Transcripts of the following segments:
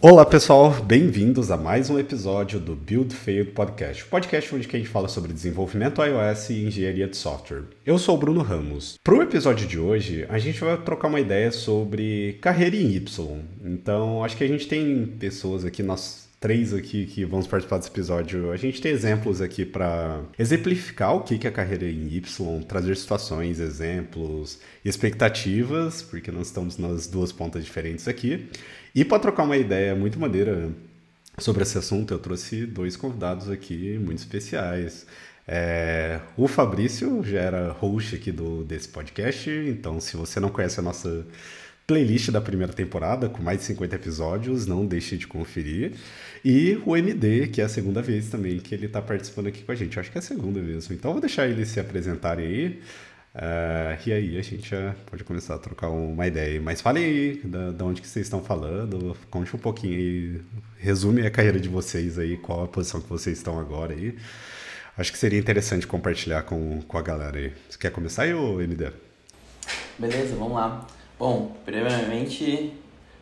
Olá pessoal, bem-vindos a mais um episódio do Build Failed Podcast, podcast onde a gente fala sobre desenvolvimento iOS e engenharia de software. Eu sou o Bruno Ramos. Para o episódio de hoje, a gente vai trocar uma ideia sobre carreira em Y. Então, acho que a gente tem pessoas aqui, nós três aqui que vamos participar desse episódio, a gente tem exemplos aqui para exemplificar o que é a carreira em Y, trazer situações, exemplos, expectativas, porque nós estamos nas duas pontas diferentes aqui. E para trocar uma ideia muito maneira sobre esse assunto, eu trouxe dois convidados aqui muito especiais. É, o Fabrício já era host aqui do, desse podcast, então se você não conhece a nossa playlist da primeira temporada, com mais de 50 episódios, não deixe de conferir. E o MD, que é a segunda vez também que ele está participando aqui com a gente. Eu acho que é a segunda mesmo. Então vou deixar eles se apresentarem aí. Uh, e aí a gente já pode começar a trocar uma ideia. Mas fale aí da onde que vocês estão falando, conte um pouquinho aí, resume a carreira de vocês aí, qual a posição que vocês estão agora aí. Acho que seria interessante compartilhar com, com a galera aí. Você quer começar aí, ô MD? Beleza, vamos lá. Bom, primeiramente,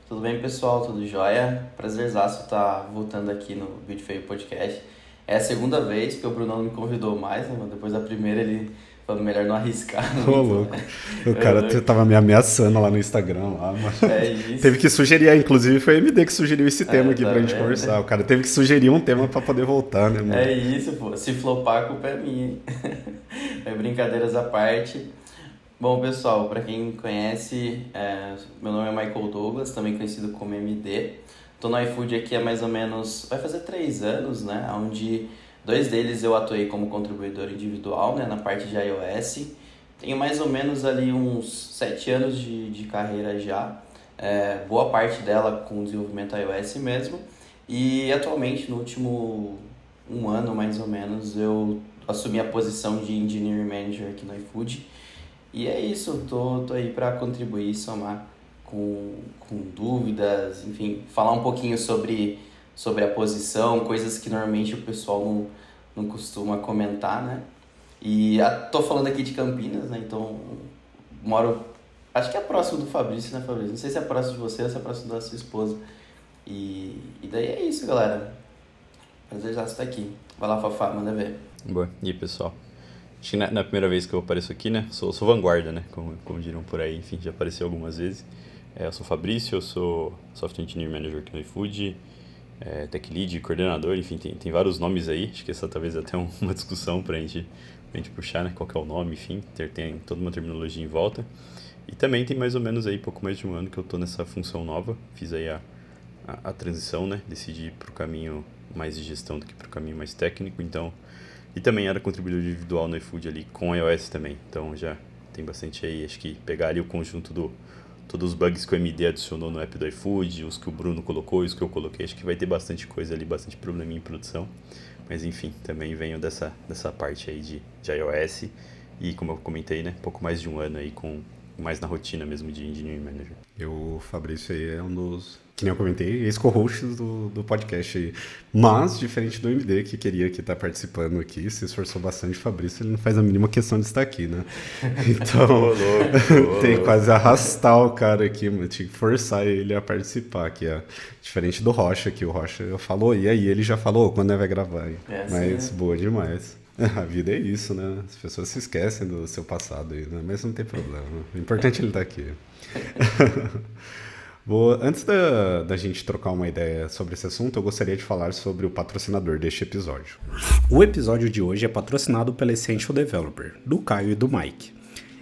tudo bem pessoal, tudo jóia? Prazerzaço estar voltando aqui no Vídeo Feio Podcast. É a segunda vez que o Bruno me convidou mais, né? Depois da primeira ele Falando melhor não arriscar. Ô, louco. O cara eu, tava me ameaçando lá no Instagram. Lá. É isso. teve que sugerir, inclusive foi o MD que sugeriu esse tema é, aqui tá pra gente conversar. Né? O cara teve que sugerir um tema pra poder voltar, né, mano? É isso, pô. Se flopar, a culpa é minha. é brincadeiras à parte. Bom, pessoal, para quem conhece, é, meu nome é Michael Douglas, também conhecido como MD. Tô no iFood aqui há mais ou menos, vai fazer três anos, né? Onde Dois deles eu atuei como contribuidor individual, né, na parte de iOS. Tenho mais ou menos ali uns sete anos de, de carreira já. É, boa parte dela com desenvolvimento iOS mesmo. E atualmente, no último um ano mais ou menos, eu assumi a posição de Engineering Manager aqui no iFood. E é isso, tô, tô aí para contribuir, somar com, com dúvidas, enfim, falar um pouquinho sobre sobre a posição, coisas que normalmente o pessoal não, não costuma comentar, né? E a, tô falando aqui de Campinas, né? Então, moro, acho que é próximo do Fabrício, né, Fabrício? Não sei se é próximo de você ou se é próximo da sua esposa. E, e daí é isso, galera. Prazer já estar aqui. Vai lá, Fafá, manda ver. Boa. E aí, pessoal? Acho que na, na, primeira vez que eu apareço aqui, né? Sou, sou vanguarda, né? Como, como dirão por aí. Enfim, já apareceu algumas vezes. É, eu sou Fabrício, eu sou Software Engineer Manager aqui no iFood é, tech lead, coordenador, enfim, tem, tem vários nomes aí. Acho que essa talvez até uma discussão para gente, a gente puxar, né? Qual é o nome, enfim, ter, tem toda uma terminologia em volta. E também tem mais ou menos aí pouco mais de um ano que eu estou nessa função nova. Fiz aí a, a, a transição, né? Decidi ir para o caminho mais de gestão do que para o caminho mais técnico, então... E também era contribuidor individual no iFood ali com iOS também. Então já tem bastante aí, acho que pegar ali o conjunto do todos os bugs que o MD adicionou no app do iFood, os que o Bruno colocou e os que eu coloquei. Acho que vai ter bastante coisa ali, bastante probleminha em produção. Mas enfim, também venho dessa, dessa parte aí de, de iOS. E como eu comentei, né, pouco mais de um ano aí com mais na rotina mesmo de Engineering Manager. Eu, o Fabrício aí é um dos que nem eu comentei, ex-co-hosts do, do podcast aí. Mas, diferente do MD, que queria que tá participando aqui, se esforçou bastante, Fabrício, ele não faz a mínima questão de estar aqui, né? Então, tem quase arrastar o cara aqui, mas tinha que forçar ele a participar aqui, ó. Diferente do Rocha, que o Rocha eu falou, e aí ele já falou quando é vai gravar. É mas né? boa demais. A vida é isso, né? As pessoas se esquecem do seu passado aí, né? Mas não tem problema. O importante é ele estar tá aqui. Vou, antes da, da gente trocar uma ideia sobre esse assunto, eu gostaria de falar sobre o patrocinador deste episódio. O episódio de hoje é patrocinado pela Essential Developer, do Caio e do Mike.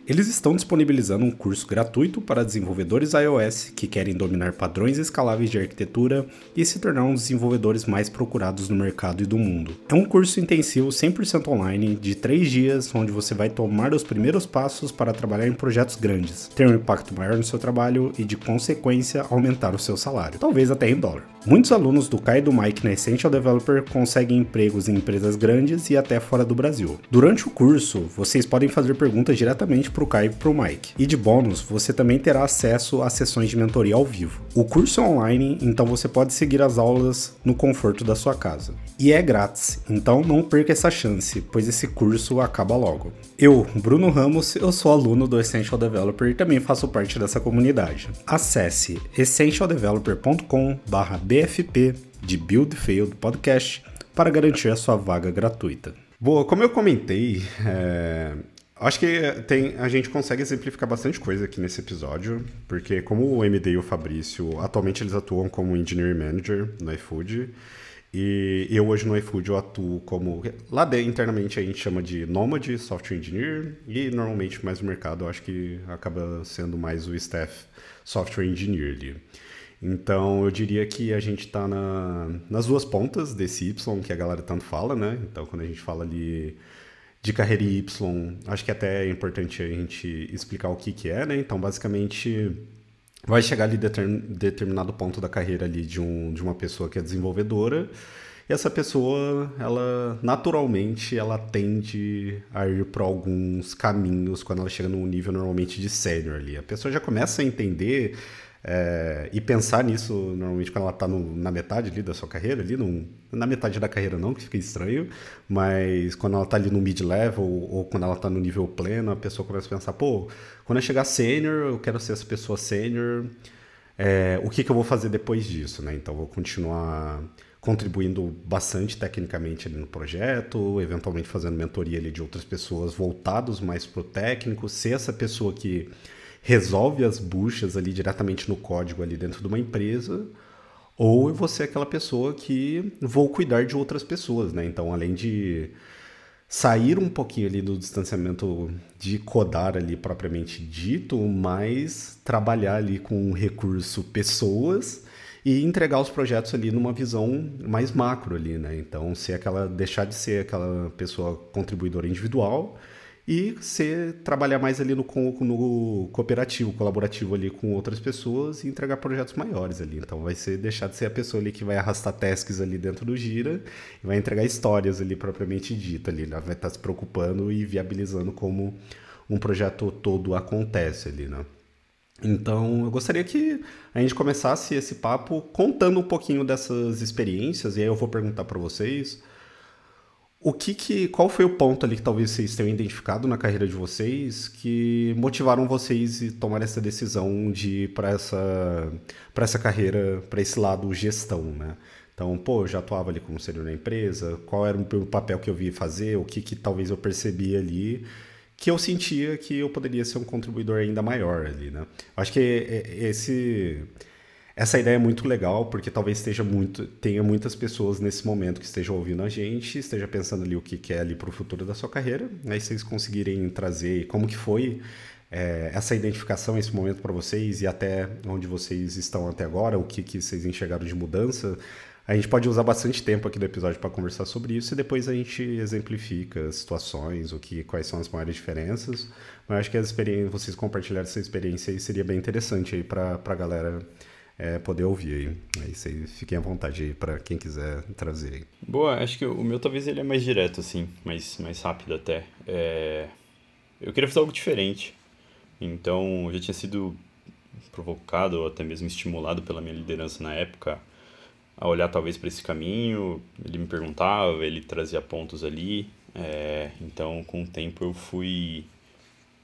Eles estão disponibilizando um curso gratuito para desenvolvedores iOS que querem dominar padrões escaláveis de arquitetura e se tornar um dos desenvolvedores mais procurados no mercado e do mundo. É um curso intensivo 100% online de 3 dias, onde você vai tomar os primeiros passos para trabalhar em projetos grandes, ter um impacto maior no seu trabalho e, de consequência, aumentar o seu salário, talvez até em dólar. Muitos alunos do Kai e do Mike na Essential Developer conseguem empregos em empresas grandes e até fora do Brasil. Durante o curso, vocês podem fazer perguntas diretamente para o Kai e para o Mike. E de bônus, você também terá acesso a sessões de mentoria ao vivo. O curso é online, então você pode seguir as aulas no conforto da sua casa. E é grátis, então não perca essa chance, pois esse curso acaba logo. Eu, Bruno Ramos, eu sou aluno do Essential Developer e também faço parte dessa comunidade. Acesse essentialdeveloper.com/bfp de Build Failed Podcast para garantir a sua vaga gratuita. Boa, como eu comentei, é... acho que tem, a gente consegue exemplificar bastante coisa aqui nesse episódio, porque como o MD e o Fabrício, atualmente eles atuam como Engineering Manager no iFood, e eu hoje no iFood eu atuo como. Lá dentro, internamente a gente chama de Nômade, Software Engineer, e normalmente mais no mercado eu acho que acaba sendo mais o staff Software Engineer ali. Então eu diria que a gente está na, nas duas pontas desse Y que a galera tanto fala, né? Então quando a gente fala ali de carreira Y, acho que até é importante a gente explicar o que, que é, né? Então basicamente vai chegar ali determin, determinado ponto da carreira ali de, um, de uma pessoa que é desenvolvedora e essa pessoa, ela naturalmente, ela tende a ir para alguns caminhos quando ela chega num nível normalmente de sênior ali. A pessoa já começa a entender é, e pensar nisso, normalmente, quando ela está na metade ali da sua carreira, ali num, na metade da carreira não, que fica estranho, mas quando ela está ali no mid-level ou quando ela está no nível pleno, a pessoa começa a pensar, pô, quando eu chegar sênior, eu quero ser essa pessoa sênior, é, o que, que eu vou fazer depois disso, né? Então, vou continuar contribuindo bastante tecnicamente ali no projeto, eventualmente fazendo mentoria ali de outras pessoas voltados mais para o técnico, ser essa pessoa que resolve as buchas ali diretamente no código ali dentro de uma empresa, ou você é aquela pessoa que vou cuidar de outras pessoas, né? Então, além de sair um pouquinho ali do distanciamento de codar ali propriamente dito, mas trabalhar ali com o recurso pessoas e entregar os projetos ali numa visão mais macro ali, né? Então, ser aquela deixar de ser aquela pessoa contribuidora individual e ser trabalhar mais ali no, no cooperativo, colaborativo ali com outras pessoas e entregar projetos maiores ali. Então vai ser deixar de ser a pessoa ali que vai arrastar tasks ali dentro do Gira e vai entregar histórias ali propriamente dita ali, né? vai estar se preocupando e viabilizando como um projeto todo acontece ali, né? Então, eu gostaria que a gente começasse esse papo contando um pouquinho dessas experiências, e aí eu vou perguntar para vocês o que, que qual foi o ponto ali que talvez vocês tenham identificado na carreira de vocês que motivaram vocês a tomar essa decisão de ir para essa para essa carreira, para esse lado gestão, né? Então, pô, já atuava ali como sênior na empresa, qual era o papel que eu via fazer, o que, que talvez eu percebia ali, que eu sentia que eu poderia ser um contribuidor ainda maior ali, né? Acho que esse essa ideia é muito legal, porque talvez esteja muito, tenha muitas pessoas nesse momento que estejam ouvindo a gente, esteja pensando ali o que quer ali para o futuro da sua carreira, aí vocês conseguirem trazer como que foi é, essa identificação, esse momento para vocês e até onde vocês estão até agora, o que, que vocês enxergaram de mudança. A gente pode usar bastante tempo aqui no episódio para conversar sobre isso e depois a gente exemplifica situações, o que, quais são as maiores diferenças. Mas acho que as vocês compartilharem essa experiência aí seria bem interessante aí para a galera é, poder ouvir aí. Aí vocês fiquem à vontade aí para quem quiser trazer aí. Boa, acho que o meu talvez ele é mais direto, assim, mais, mais rápido até. É... Eu queria fazer algo diferente. Então, eu já tinha sido provocado ou até mesmo estimulado pela minha liderança na época a olhar talvez para esse caminho. Ele me perguntava, ele trazia pontos ali. É... Então, com o tempo, eu fui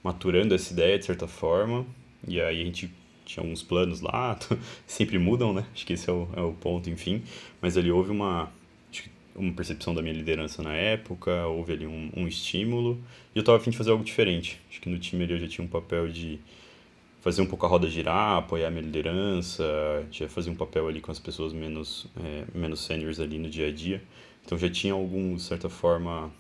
maturando essa ideia de certa forma. E aí a gente tinha alguns planos lá, sempre mudam, né? Acho que esse é o, é o ponto, enfim. Mas ali houve uma, uma percepção da minha liderança na época, houve ali um, um estímulo, e eu estava afim de fazer algo diferente. Acho que no time ali eu já tinha um papel de fazer um pouco a roda girar, apoiar a minha liderança, já fazer um papel ali com as pessoas menos, é, menos seniors ali no dia a dia. Então já tinha algum, de certa forma,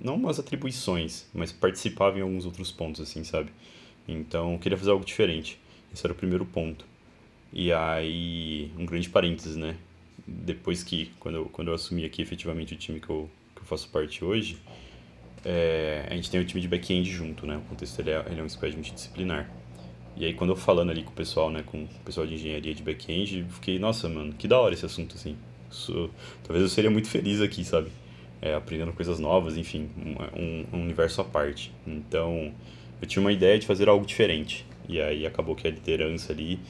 não umas atribuições, mas participava em alguns outros pontos, assim, sabe? Então eu queria fazer algo diferente. Esse era o primeiro ponto. E aí, um grande parênteses, né? Depois que, quando eu, quando eu assumi aqui efetivamente o time que eu, que eu faço parte hoje, é, a gente tem o time de back-end junto, né? O contexto ele é, ele é um squad multidisciplinar. E aí, quando eu falando ali com o pessoal, né? Com o pessoal de engenharia de back-end, fiquei, nossa, mano, que da hora esse assunto, assim. Isso, talvez eu seria muito feliz aqui, sabe? É, aprendendo coisas novas, enfim, um, um universo à parte. Então, eu tinha uma ideia de fazer algo diferente. E aí acabou que a liderança ali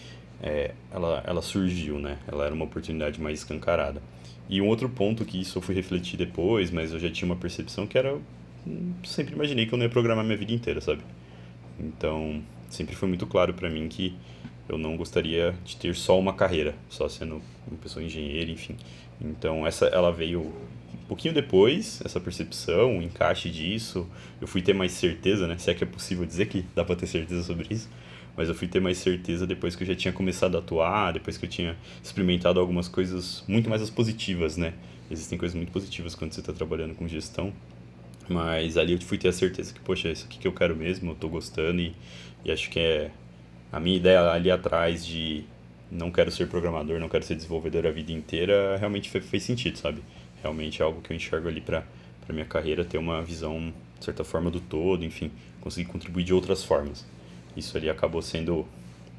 é, ela, ela surgiu, né? Ela era uma oportunidade mais escancarada. E um outro ponto que isso eu fui refletir depois, mas eu já tinha uma percepção que era. Sempre imaginei que eu não ia programar minha vida inteira, sabe? Então, sempre foi muito claro para mim que eu não gostaria de ter só uma carreira, só sendo uma pessoa engenheira, enfim. Então, essa ela veio um pouquinho depois, essa percepção, o encaixe disso. Eu fui ter mais certeza, né? Se é que é possível dizer que dá para ter certeza sobre isso mas eu fui ter mais certeza depois que eu já tinha começado a atuar, depois que eu tinha experimentado algumas coisas muito mais as positivas, né? Existem coisas muito positivas quando você está trabalhando com gestão, mas ali eu fui ter a certeza que, poxa, isso aqui que eu quero mesmo, eu estou gostando e, e acho que é a minha ideia ali atrás de não quero ser programador, não quero ser desenvolvedor a vida inteira, realmente fez, fez sentido, sabe? Realmente é algo que eu enxergo ali para para minha carreira ter uma visão de certa forma do todo, enfim, conseguir contribuir de outras formas. Isso ali acabou sendo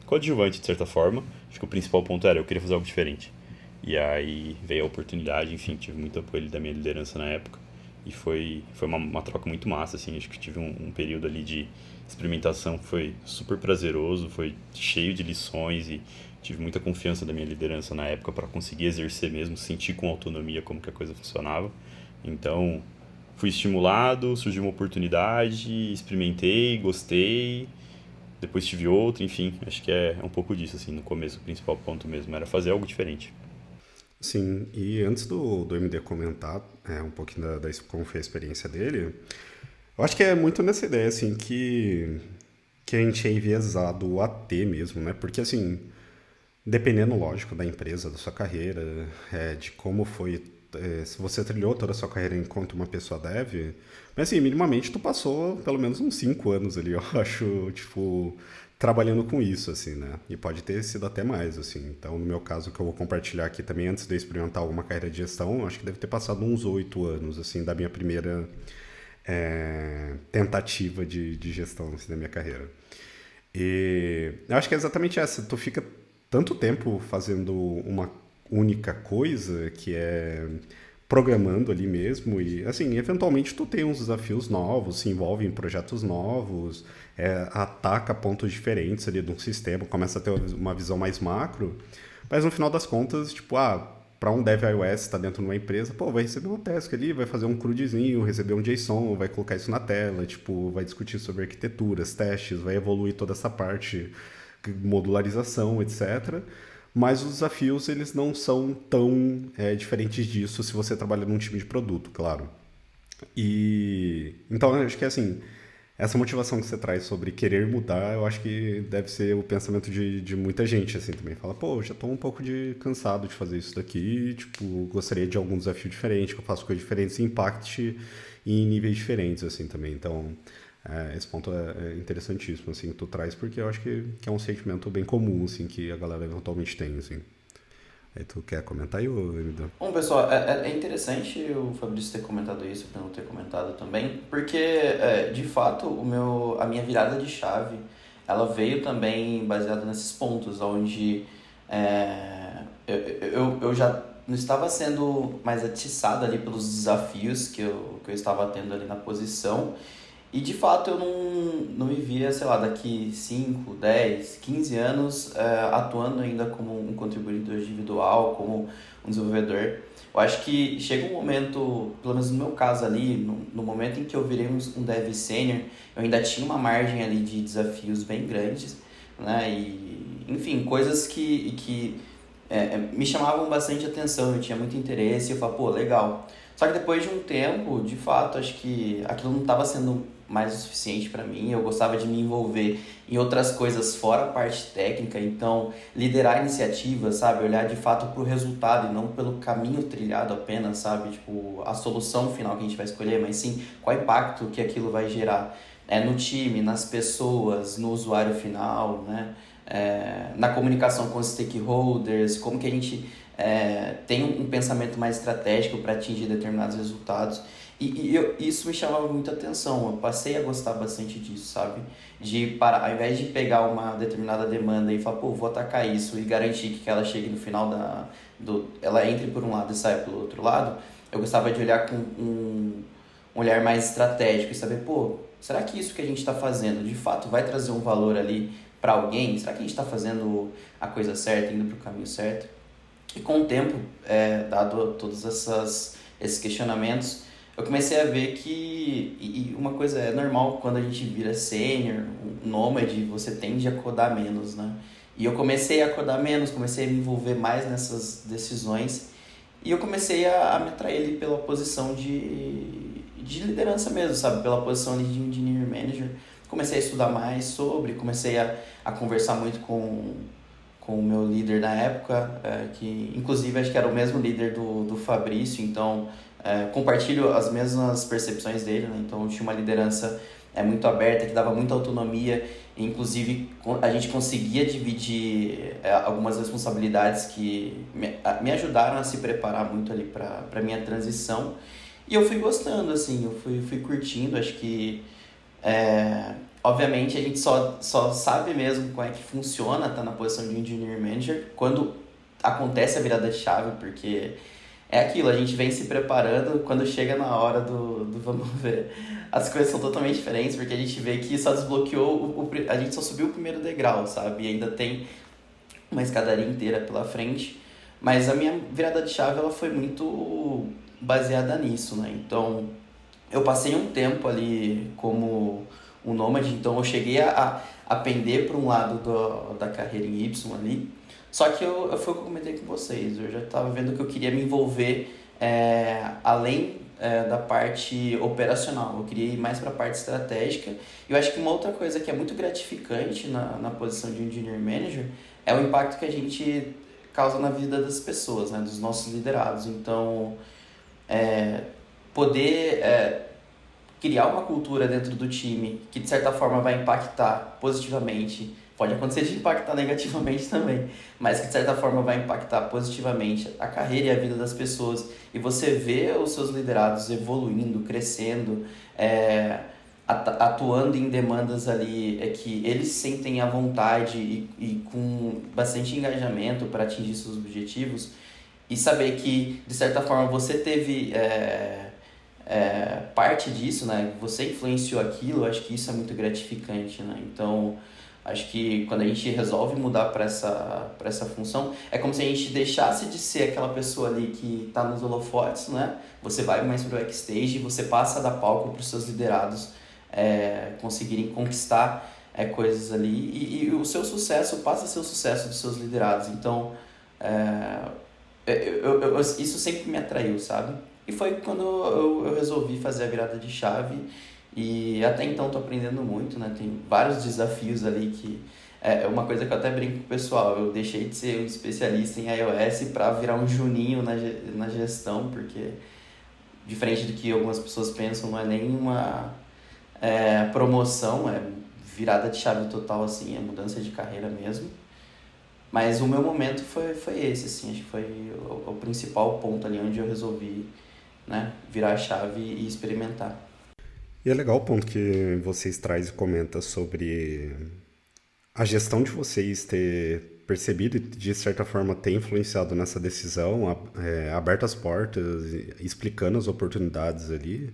coadjuvante de certa forma. Acho que o principal ponto era eu queria fazer algo diferente. E aí veio a oportunidade, enfim, tive muito apoio da minha liderança na época. E foi, foi uma, uma troca muito massa, assim. Acho que tive um, um período ali de experimentação que foi super prazeroso, foi cheio de lições e tive muita confiança da minha liderança na época para conseguir exercer mesmo, sentir com autonomia como que a coisa funcionava. Então, fui estimulado, surgiu uma oportunidade, experimentei, gostei depois tive outro, enfim, acho que é, um pouco disso, assim, no começo, o principal ponto mesmo, era fazer algo diferente. Sim, e antes do, do MD comentar é, um pouquinho da, da, como foi a experiência dele, eu acho que é muito nessa ideia, assim, que, que a gente é enviesado a ter mesmo, né? Porque, assim, dependendo, lógico, da empresa, da sua carreira, é, de como foi, é, se você trilhou toda a sua carreira enquanto uma pessoa deve, mas assim, minimamente tu passou pelo menos uns cinco anos ali, eu acho, tipo, trabalhando com isso, assim, né? E pode ter sido até mais, assim. Então, no meu caso, que eu vou compartilhar aqui também, antes de eu experimentar alguma carreira de gestão, acho que deve ter passado uns oito anos, assim, da minha primeira é, tentativa de, de gestão, assim, da minha carreira. E eu acho que é exatamente essa. Tu fica tanto tempo fazendo uma única coisa, que é programando ali mesmo e assim eventualmente tu tem uns desafios novos se envolve em projetos novos é, ataca pontos diferentes ali de um sistema começa a ter uma visão mais macro mas no final das contas tipo ah para um dev iOS está dentro de uma empresa pô vai receber uma task ali vai fazer um crudezinho receber um JSON vai colocar isso na tela tipo vai discutir sobre arquiteturas testes vai evoluir toda essa parte modularização etc mas os desafios eles não são tão é, diferentes disso se você trabalha num time de produto, claro. E então acho que assim essa motivação que você traz sobre querer mudar, eu acho que deve ser o pensamento de, de muita gente assim também. Fala, pô, já estou um pouco de cansado de fazer isso daqui, tipo, gostaria de algum desafio diferente, que eu faça coisas diferentes impacte em níveis diferentes assim também. Então esse ponto é, é, interessantíssimo, assim, que tu traz, porque eu acho que, que é um sentimento bem comum, assim, que a galera eventualmente tem, assim. Aí tu quer comentar aí, Emílio? Bom, pessoal, é, é, é interessante o Fabrício ter comentado isso, para não ter comentado também, porque, é, de fato, o meu, a minha virada de chave, ela veio também baseada nesses pontos, onde é, eu, eu, eu já não estava sendo mais atiçado ali pelos desafios que eu, que eu estava tendo ali na posição, e de fato eu não, não me via, sei lá, daqui 5, 10, 15 anos uh, atuando ainda como um contribuidor individual, como um desenvolvedor. Eu acho que chega um momento, pelo menos no meu caso ali, no, no momento em que eu virei um, um dev sênior, eu ainda tinha uma margem ali de desafios bem grandes, né? E, enfim, coisas que, que é, me chamavam bastante atenção, eu tinha muito interesse eu falava, pô, legal. Só que depois de um tempo, de fato, acho que aquilo não estava sendo mais o suficiente para mim. Eu gostava de me envolver em outras coisas fora a parte técnica, então liderar iniciativas, sabe, olhar de fato para o resultado e não pelo caminho trilhado apenas, sabe, tipo a solução final que a gente vai escolher, mas sim qual impacto que aquilo vai gerar é, no time, nas pessoas, no usuário final, né, é, na comunicação com os stakeholders, como que a gente é, tem um pensamento mais estratégico para atingir determinados resultados. E, e eu, isso me chamava muita atenção. Eu passei a gostar bastante disso, sabe? De para, ao invés de pegar uma determinada demanda e falar, pô, vou atacar isso e garantir que ela chegue no final da. Do, ela entre por um lado e saia pelo outro lado, eu gostava de olhar com um, um olhar mais estratégico e saber, pô, será que isso que a gente está fazendo de fato vai trazer um valor ali para alguém? Será que a gente está fazendo a coisa certa, indo para o caminho certo? E com o tempo, é, dado todos essas, esses questionamentos, eu comecei a ver que e uma coisa é normal quando a gente vira sênior, nômade, você tende a acordar menos, né? E eu comecei a acordar menos, comecei a me envolver mais nessas decisões e eu comecei a, a me atrair pela posição de, de liderança mesmo, sabe? Pela posição de engineer manager. Comecei a estudar mais sobre, comecei a, a conversar muito com, com o meu líder na época, é, que inclusive acho que era o mesmo líder do, do Fabrício, então é, compartilho as mesmas percepções dele, né? então tinha uma liderança é, muito aberta, que dava muita autonomia, inclusive a gente conseguia dividir é, algumas responsabilidades que me, me ajudaram a se preparar muito ali para a minha transição, e eu fui gostando, assim, eu fui, fui curtindo, acho que é, obviamente a gente só, só sabe mesmo como é que funciona, tá na posição de engineer manager, quando acontece a virada de chave, porque é aquilo, a gente vem se preparando, quando chega na hora do, do vamos ver, as coisas são totalmente diferentes, porque a gente vê que só desbloqueou, o, o, a gente só subiu o primeiro degrau, sabe? E ainda tem uma escadaria inteira pela frente. Mas a minha virada de chave, ela foi muito baseada nisso, né? Então, eu passei um tempo ali como um nômade, então eu cheguei a, a pender para um lado do, da carreira em Y ali, só que eu, foi o que eu comentei com vocês, eu já estava vendo que eu queria me envolver é, além é, da parte operacional, eu queria ir mais para a parte estratégica. E eu acho que uma outra coisa que é muito gratificante na, na posição de engineer manager é o impacto que a gente causa na vida das pessoas, né, dos nossos liderados. Então, é, poder é, criar uma cultura dentro do time que de certa forma vai impactar positivamente Pode acontecer de impactar negativamente também, mas que de certa forma vai impactar positivamente a carreira e a vida das pessoas. E você vê os seus liderados evoluindo, crescendo, é, atuando em demandas ali é que eles sentem a vontade e, e com bastante engajamento para atingir seus objetivos. E saber que, de certa forma, você teve é, é, parte disso, né? Você influenciou aquilo, acho que isso é muito gratificante, né? Então Acho que quando a gente resolve mudar para essa, essa função, é como se a gente deixasse de ser aquela pessoa ali que está nos holofotes, né? Você vai mais para o backstage e você passa a dar palco para os seus liderados é, conseguirem conquistar é, coisas ali e, e, o seu sucesso passa a ser o sucesso dos seus liderados. Então, é, eu, eu, eu, isso sempre me atraiu, sabe? E foi quando eu resolvi fazer a virada de chave e até então estou aprendendo muito, né? Tem vários desafios ali que é, é uma coisa que eu até brinco com o pessoal. Eu deixei de ser um especialista em iOS para virar um juninho na, na gestão, porque diferente do que algumas pessoas pensam, não é nem uma é, promoção, é virada de chave total, assim, é mudança de carreira mesmo. Mas o meu momento foi, foi esse, assim, acho que foi o, o principal ponto ali onde eu resolvi né, virar a chave e experimentar. E é legal o ponto que vocês traz e comenta sobre a gestão de vocês ter percebido e de certa forma ter influenciado nessa decisão, é, aberto as portas, explicando as oportunidades ali.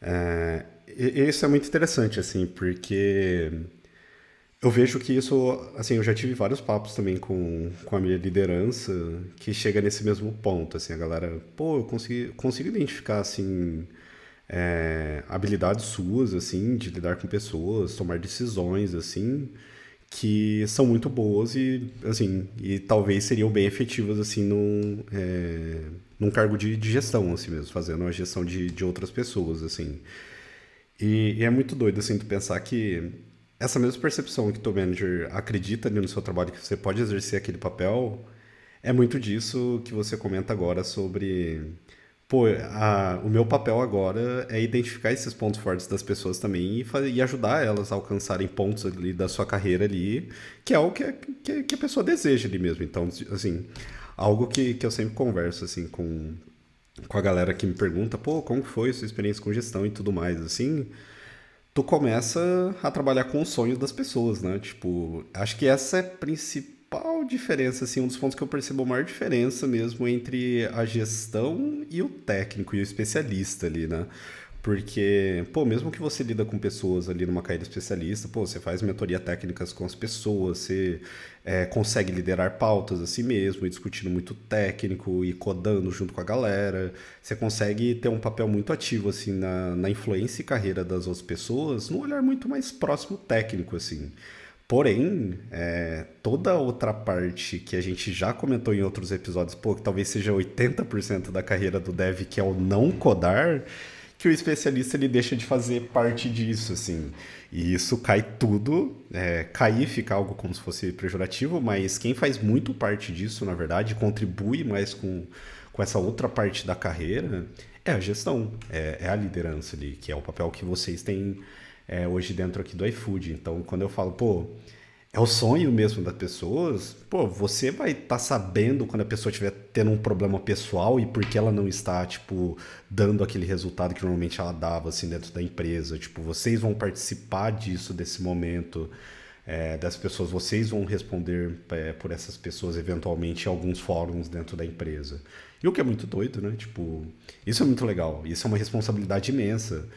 É, isso é muito interessante, assim, porque eu vejo que isso, assim, eu já tive vários papos também com, com a minha liderança que chega nesse mesmo ponto, assim, a galera, pô, eu consigo, consigo identificar, assim, é, habilidades suas, assim, de lidar com pessoas, tomar decisões, assim, que são muito boas e, assim, e talvez seriam bem efetivas, assim, num, é, num cargo de, de gestão, assim mesmo, fazendo a gestão de, de outras pessoas, assim. E, e é muito doido, assim, tu pensar que essa mesma percepção que o manager acredita ali no seu trabalho, que você pode exercer aquele papel, é muito disso que você comenta agora sobre pô, a, o meu papel agora é identificar esses pontos fortes das pessoas também e, fazer, e ajudar elas a alcançarem pontos ali da sua carreira ali, que é o que, que, que, a pessoa deseja ali mesmo. Então, assim, algo que, que eu sempre converso, assim, com, com a galera que me pergunta, pô, como foi a sua experiência com gestão e tudo mais, assim, tu começa a trabalhar com o sonho das pessoas, né? Tipo, acho que essa é a principal principal diferença, assim, um dos pontos que eu percebo a maior diferença mesmo entre a gestão e o técnico e o especialista ali, né? Porque, pô, mesmo que você lida com pessoas ali numa carreira especialista, pô, você faz mentoria técnicas com as pessoas, você é, consegue liderar pautas assim mesmo, e discutindo muito técnico e codando junto com a galera. Você consegue ter um papel muito ativo, assim, na, na influência e carreira das outras pessoas, num olhar muito mais próximo técnico, assim. Porém, é, toda outra parte que a gente já comentou em outros episódios, pô, que talvez seja 80% da carreira do dev, que é o não codar, que o especialista ele deixa de fazer parte disso, assim. E isso cai tudo, é, cair fica algo como se fosse pejorativo, mas quem faz muito parte disso, na verdade, contribui mais com, com essa outra parte da carreira, é a gestão, é, é a liderança ali, que é o papel que vocês têm é, hoje dentro aqui do iFood. Então, quando eu falo, pô, é o sonho mesmo das pessoas, pô, você vai estar tá sabendo quando a pessoa estiver tendo um problema pessoal e por que ela não está, tipo, dando aquele resultado que normalmente ela dava, assim, dentro da empresa. Tipo, vocês vão participar disso, desse momento, é, das pessoas, vocês vão responder é, por essas pessoas, eventualmente, em alguns fóruns dentro da empresa. E o que é muito doido, né? Tipo, isso é muito legal, isso é uma responsabilidade imensa.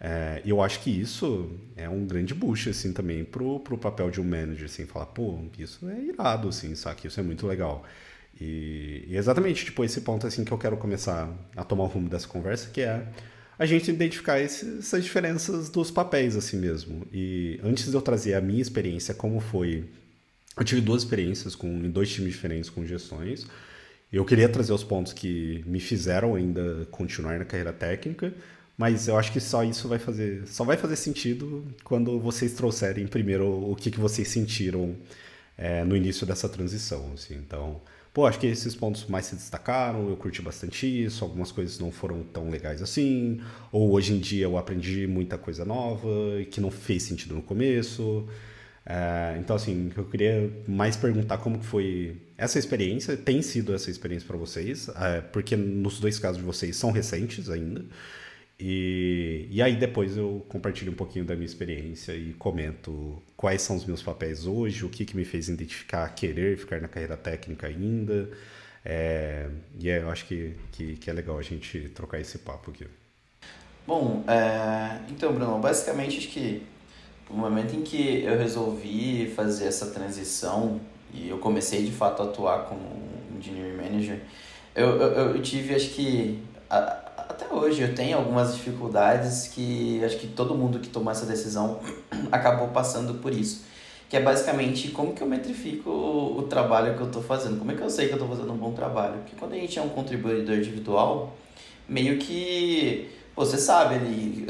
É, eu acho que isso é um grande boost, assim, também pro, pro papel de um manager, assim, falar, pô, isso é irado, assim, sabe? Isso é muito legal. E, e, exatamente, tipo, esse ponto, assim, que eu quero começar a tomar o rumo dessa conversa, que é a gente identificar esse, essas diferenças dos papéis, assim mesmo. E antes de eu trazer a minha experiência, como foi... Eu tive duas experiências com, em dois times diferentes com gestões. Eu queria trazer os pontos que me fizeram ainda continuar na carreira técnica, mas eu acho que só isso vai fazer, só vai fazer sentido quando vocês trouxerem primeiro o que, que vocês sentiram é, no início dessa transição. Assim. Então, pô, acho que esses pontos mais se destacaram, eu curti bastante isso, algumas coisas não foram tão legais assim, ou hoje em dia eu aprendi muita coisa nova que não fez sentido no começo. É, então, assim, eu queria mais perguntar como foi essa experiência, tem sido essa experiência para vocês, é, porque nos dois casos de vocês são recentes ainda. E, e aí depois eu compartilho um pouquinho da minha experiência e comento quais são os meus papéis hoje, o que, que me fez identificar querer ficar na carreira técnica ainda. É, e é, eu acho que, que, que, é legal a gente trocar esse papo aqui. Bom, é, então, Bruno, basicamente acho que no momento em que eu resolvi fazer essa transição e eu comecei de fato a atuar como engineering manager, eu, eu, eu tive, acho que, a, até hoje eu tenho algumas dificuldades que acho que todo mundo que tomou essa decisão acabou passando por isso. Que é basicamente como que eu metrifico o, o trabalho que eu estou fazendo. Como é que eu sei que eu estou fazendo um bom trabalho? Porque quando a gente é um contribuidor individual, meio que você sabe ali,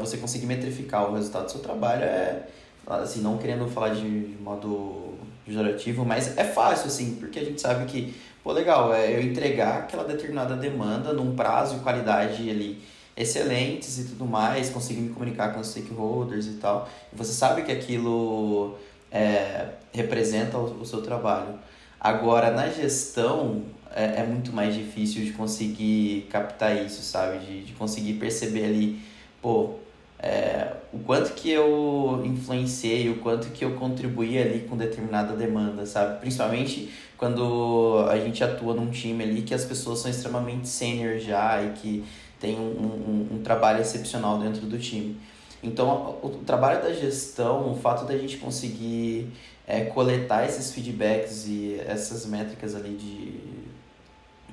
você conseguir metrificar o resultado do seu trabalho é, assim, não querendo falar de modo pejorativo, mas é fácil, assim, porque a gente sabe que pô, legal, é eu entregar aquela determinada demanda num prazo e qualidade ali excelentes e tudo mais, conseguir me comunicar com os stakeholders e tal. E você sabe que aquilo é, representa o, o, seu trabalho. Agora, na gestão, é, é, muito mais difícil de conseguir captar isso, sabe? De, de conseguir perceber ali, pô, é, o quanto que eu influenciei, o quanto que eu contribuí ali com determinada demanda, sabe? Principalmente quando a gente atua num time ali que as pessoas são extremamente sênior já e que tem um, um, um, trabalho excepcional dentro do time. Então, o, o, trabalho da gestão, o fato da gente conseguir é, coletar esses feedbacks e essas métricas ali de,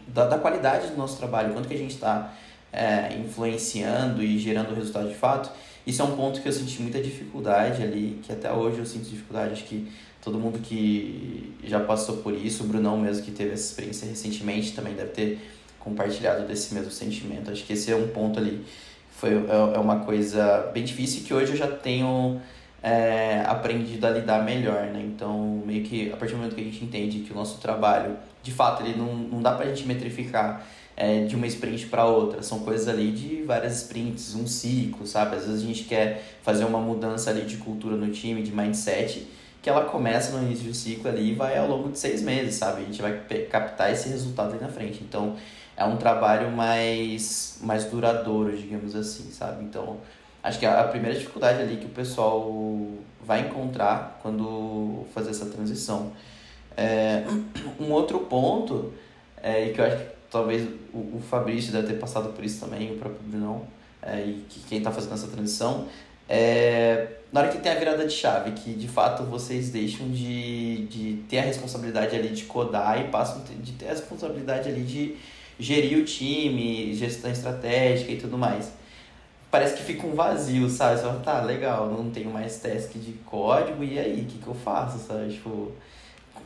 da, da qualidade do nosso trabalho, quanto que a gente está é, influenciando e gerando resultado de fato, isso é um ponto que eu senti muita dificuldade ali, que até hoje eu sinto dificuldade, acho que todo mundo que já passou por isso, o Brunão mesmo que teve essa experiência recentemente também deve ter compartilhado desse mesmo sentimento. Acho que esse é um ponto ali, foi, é, é uma coisa bem difícil que hoje eu já tenho é, aprendido a lidar melhor, né? Então, meio que a partir do momento que a gente entende que o nosso trabalho, de fato, ele não, não dá pra gente metrificar é, de uma sprint para outra. São coisas ali de várias sprints, um ciclo, sabe? Às vezes a gente quer fazer uma mudança ali de cultura no time, de mindset, que ela começa no início do ciclo ali e vai ao longo de seis meses, sabe? A gente vai captar esse resultado ali na frente. Então, é um trabalho mais, mais duradouro, digamos assim, sabe? Então, acho que a primeira dificuldade ali que o pessoal vai encontrar quando fazer essa transição. É, um outro ponto, é, que eu acho que talvez o, o Fabrício deve ter passado por isso também, o próprio Brunão, é, e que quem está fazendo essa transição, é, na hora que tem a virada de chave, que de fato vocês deixam de, de ter a responsabilidade ali de codar e passam de ter a responsabilidade ali de gerir o time, gestão estratégica e tudo mais. Parece que fica um vazio, sabe? Você fala, tá, legal, não tenho mais task de código, e aí, o que, que eu faço, sabe? Tipo,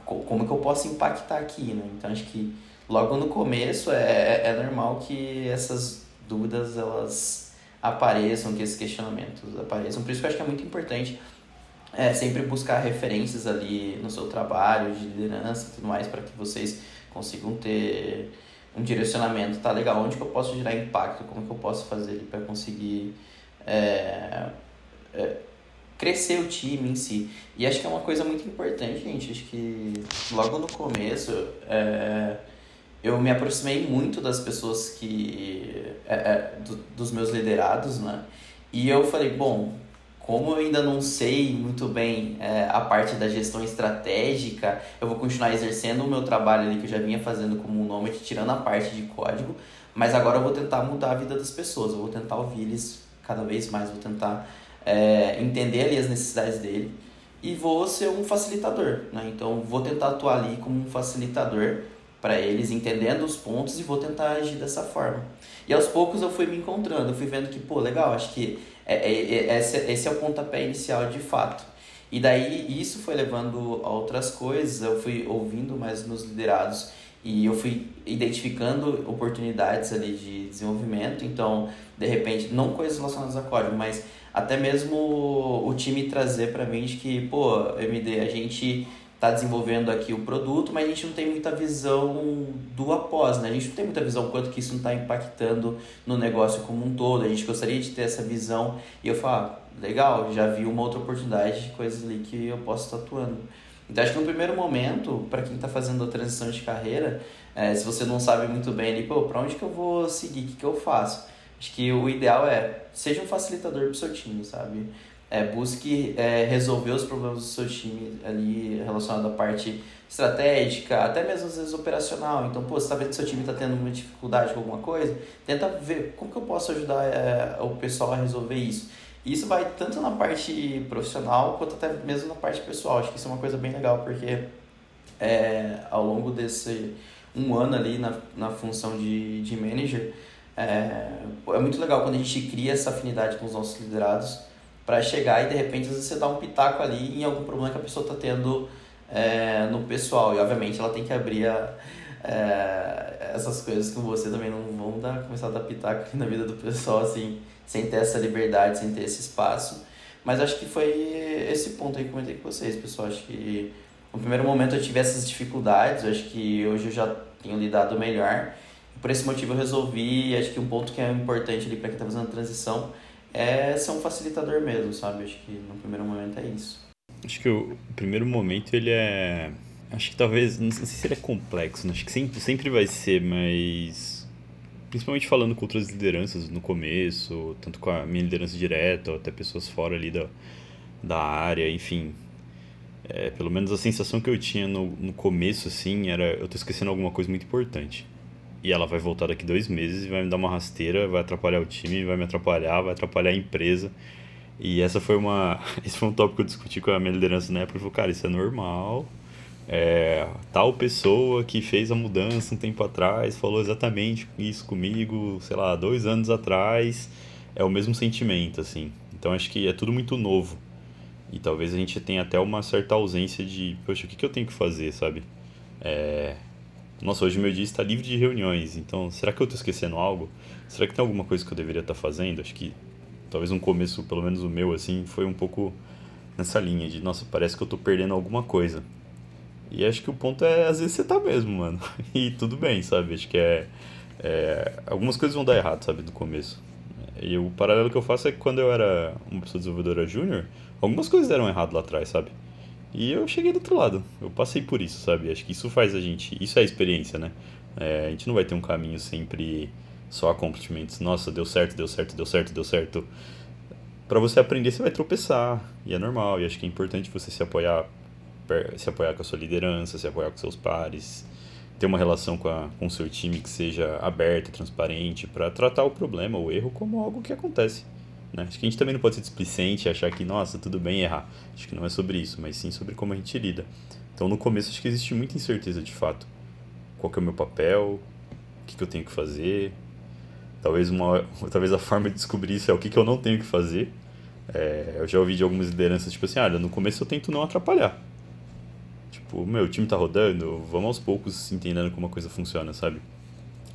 como que eu posso impactar aqui, né? Então, acho que logo no começo é, é normal que essas dúvidas, elas apareçam, que esses questionamentos apareçam. Por isso que eu acho que é muito importante é, sempre buscar referências ali no seu trabalho de liderança e tudo mais, para que vocês consigam ter um direcionamento, tá legal, onde que eu posso gerar impacto, como que eu posso fazer para conseguir é, é, crescer o time em si. E acho que é uma coisa muito importante, gente, acho que logo no começo é, eu me aproximei muito das pessoas que, é, é, do, dos meus liderados, né, e eu falei, bom, como eu ainda não sei muito bem é, a parte da gestão estratégica, eu vou continuar exercendo o meu trabalho ali que eu já vinha fazendo como um nômade, tirando a parte de código, mas agora eu vou tentar mudar a vida das pessoas, eu vou tentar ouvir eles cada vez mais, vou tentar é, entender ali as necessidades dele e vou ser um facilitador, né? Então vou tentar atuar ali como um facilitador para eles, entendendo os pontos e vou tentar agir dessa forma. E aos poucos eu fui me encontrando, fui vendo que, pô, legal, acho que é, é, é, esse, esse é o pontapé inicial de fato. E daí isso foi levando a outras coisas, eu fui ouvindo mais nos liderados e eu fui identificando oportunidades ali de desenvolvimento. Então, de repente, não coisas relacionadas a código, mas até mesmo o time trazer para mim de que, pô, MD, a gente está desenvolvendo aqui o produto, mas a gente não tem muita visão do após, né? A gente não tem muita visão quanto que isso não está impactando no negócio como um todo. A gente gostaria de ter essa visão e eu falo, ah, legal, já vi uma outra oportunidade de coisas ali que eu posso estar atuando. Então acho que no primeiro momento, para quem está fazendo a transição de carreira, é, se você não sabe muito bem ali, pô, para onde que eu vou seguir, o que, que eu faço? Acho que o ideal é, seja um facilitador para o seu time, sabe? É, busque é, resolver os problemas do seu time ali relacionado à parte estratégica, até mesmo às vezes operacional. Então, pô, você está vendo que seu time está tendo uma dificuldade com alguma coisa, tenta ver como que eu posso ajudar é, o pessoal a resolver isso. E isso vai tanto na parte profissional quanto até mesmo na parte pessoal. Acho que isso é uma coisa bem legal, porque é, ao longo desse um ano ali na, na função de, de manager, é, é muito legal quando a gente cria essa afinidade com os nossos liderados para chegar e de repente às vezes você dá um pitaco ali em algum problema que a pessoa está tendo é, no pessoal. E obviamente ela tem que abrir a, é, essas coisas com você também não vão dar, começar a dar pitaco na vida do pessoal assim, sem ter essa liberdade, sem ter esse espaço. Mas acho que foi esse ponto aí que eu comentei com vocês, pessoal. Acho que no primeiro momento eu tive essas dificuldades, acho que hoje eu já tenho lidado melhor. Por esse motivo eu resolvi, acho que um ponto que é importante ali para quem está fazendo a transição é ser um facilitador mesmo, sabe? Acho que no primeiro momento é isso. Acho que o primeiro momento ele é. Acho que talvez. Não sei se ele é complexo, né? acho que sempre, sempre vai ser, mas. Principalmente falando com outras lideranças no começo, tanto com a minha liderança direta, ou até pessoas fora ali da, da área, enfim. É, pelo menos a sensação que eu tinha no, no começo, assim, era eu tô esquecendo alguma coisa muito importante e ela vai voltar daqui dois meses e vai me dar uma rasteira, vai atrapalhar o time, vai me atrapalhar, vai atrapalhar a empresa. E essa foi uma, esse foi um tópico que eu discuti com a minha liderança na época. Eu falei, cara, isso é normal. É, tal pessoa que fez a mudança um tempo atrás falou exatamente isso comigo, sei lá, dois anos atrás. É o mesmo sentimento, assim. Então acho que é tudo muito novo. E talvez a gente tenha até uma certa ausência de, poxa, o que, que eu tenho que fazer, sabe? É, nossa, hoje meu dia está livre de reuniões, então será que eu estou esquecendo algo? Será que tem alguma coisa que eu deveria estar fazendo? Acho que talvez um começo, pelo menos o meu, assim, foi um pouco nessa linha de, nossa, parece que eu estou perdendo alguma coisa. E acho que o ponto é, às vezes você tá mesmo, mano. E tudo bem, sabe? Acho que é, é algumas coisas vão dar errado, sabe, no começo. E o paralelo que eu faço é que quando eu era uma pessoa desenvolvedora júnior, algumas coisas deram errado lá atrás, sabe? E eu cheguei do outro lado. Eu passei por isso, sabe? Acho que isso faz a gente. Isso é a experiência, né? É, a gente não vai ter um caminho sempre só accomplishments. Nossa, deu certo, deu certo, deu certo, deu certo. Para você aprender, você vai tropeçar. E é normal. E acho que é importante você se apoiar, se apoiar com a sua liderança, se apoiar com seus pares. ter uma relação com, a, com o seu time que seja aberta, transparente, para tratar o problema, o erro, como algo que acontece. Né? Acho que a gente também não pode ser displicente e achar que, nossa, tudo bem errar. Acho que não é sobre isso, mas sim sobre como a gente lida. Então, no começo, acho que existe muita incerteza de fato. Qual é o meu papel? O que, que eu tenho que fazer? Talvez, uma, talvez a forma de descobrir isso é o que, que eu não tenho que fazer. É, eu já ouvi de algumas lideranças, tipo assim, olha, no começo eu tento não atrapalhar. Tipo, meu, o time tá rodando, vamos aos poucos entendendo como a coisa funciona, sabe?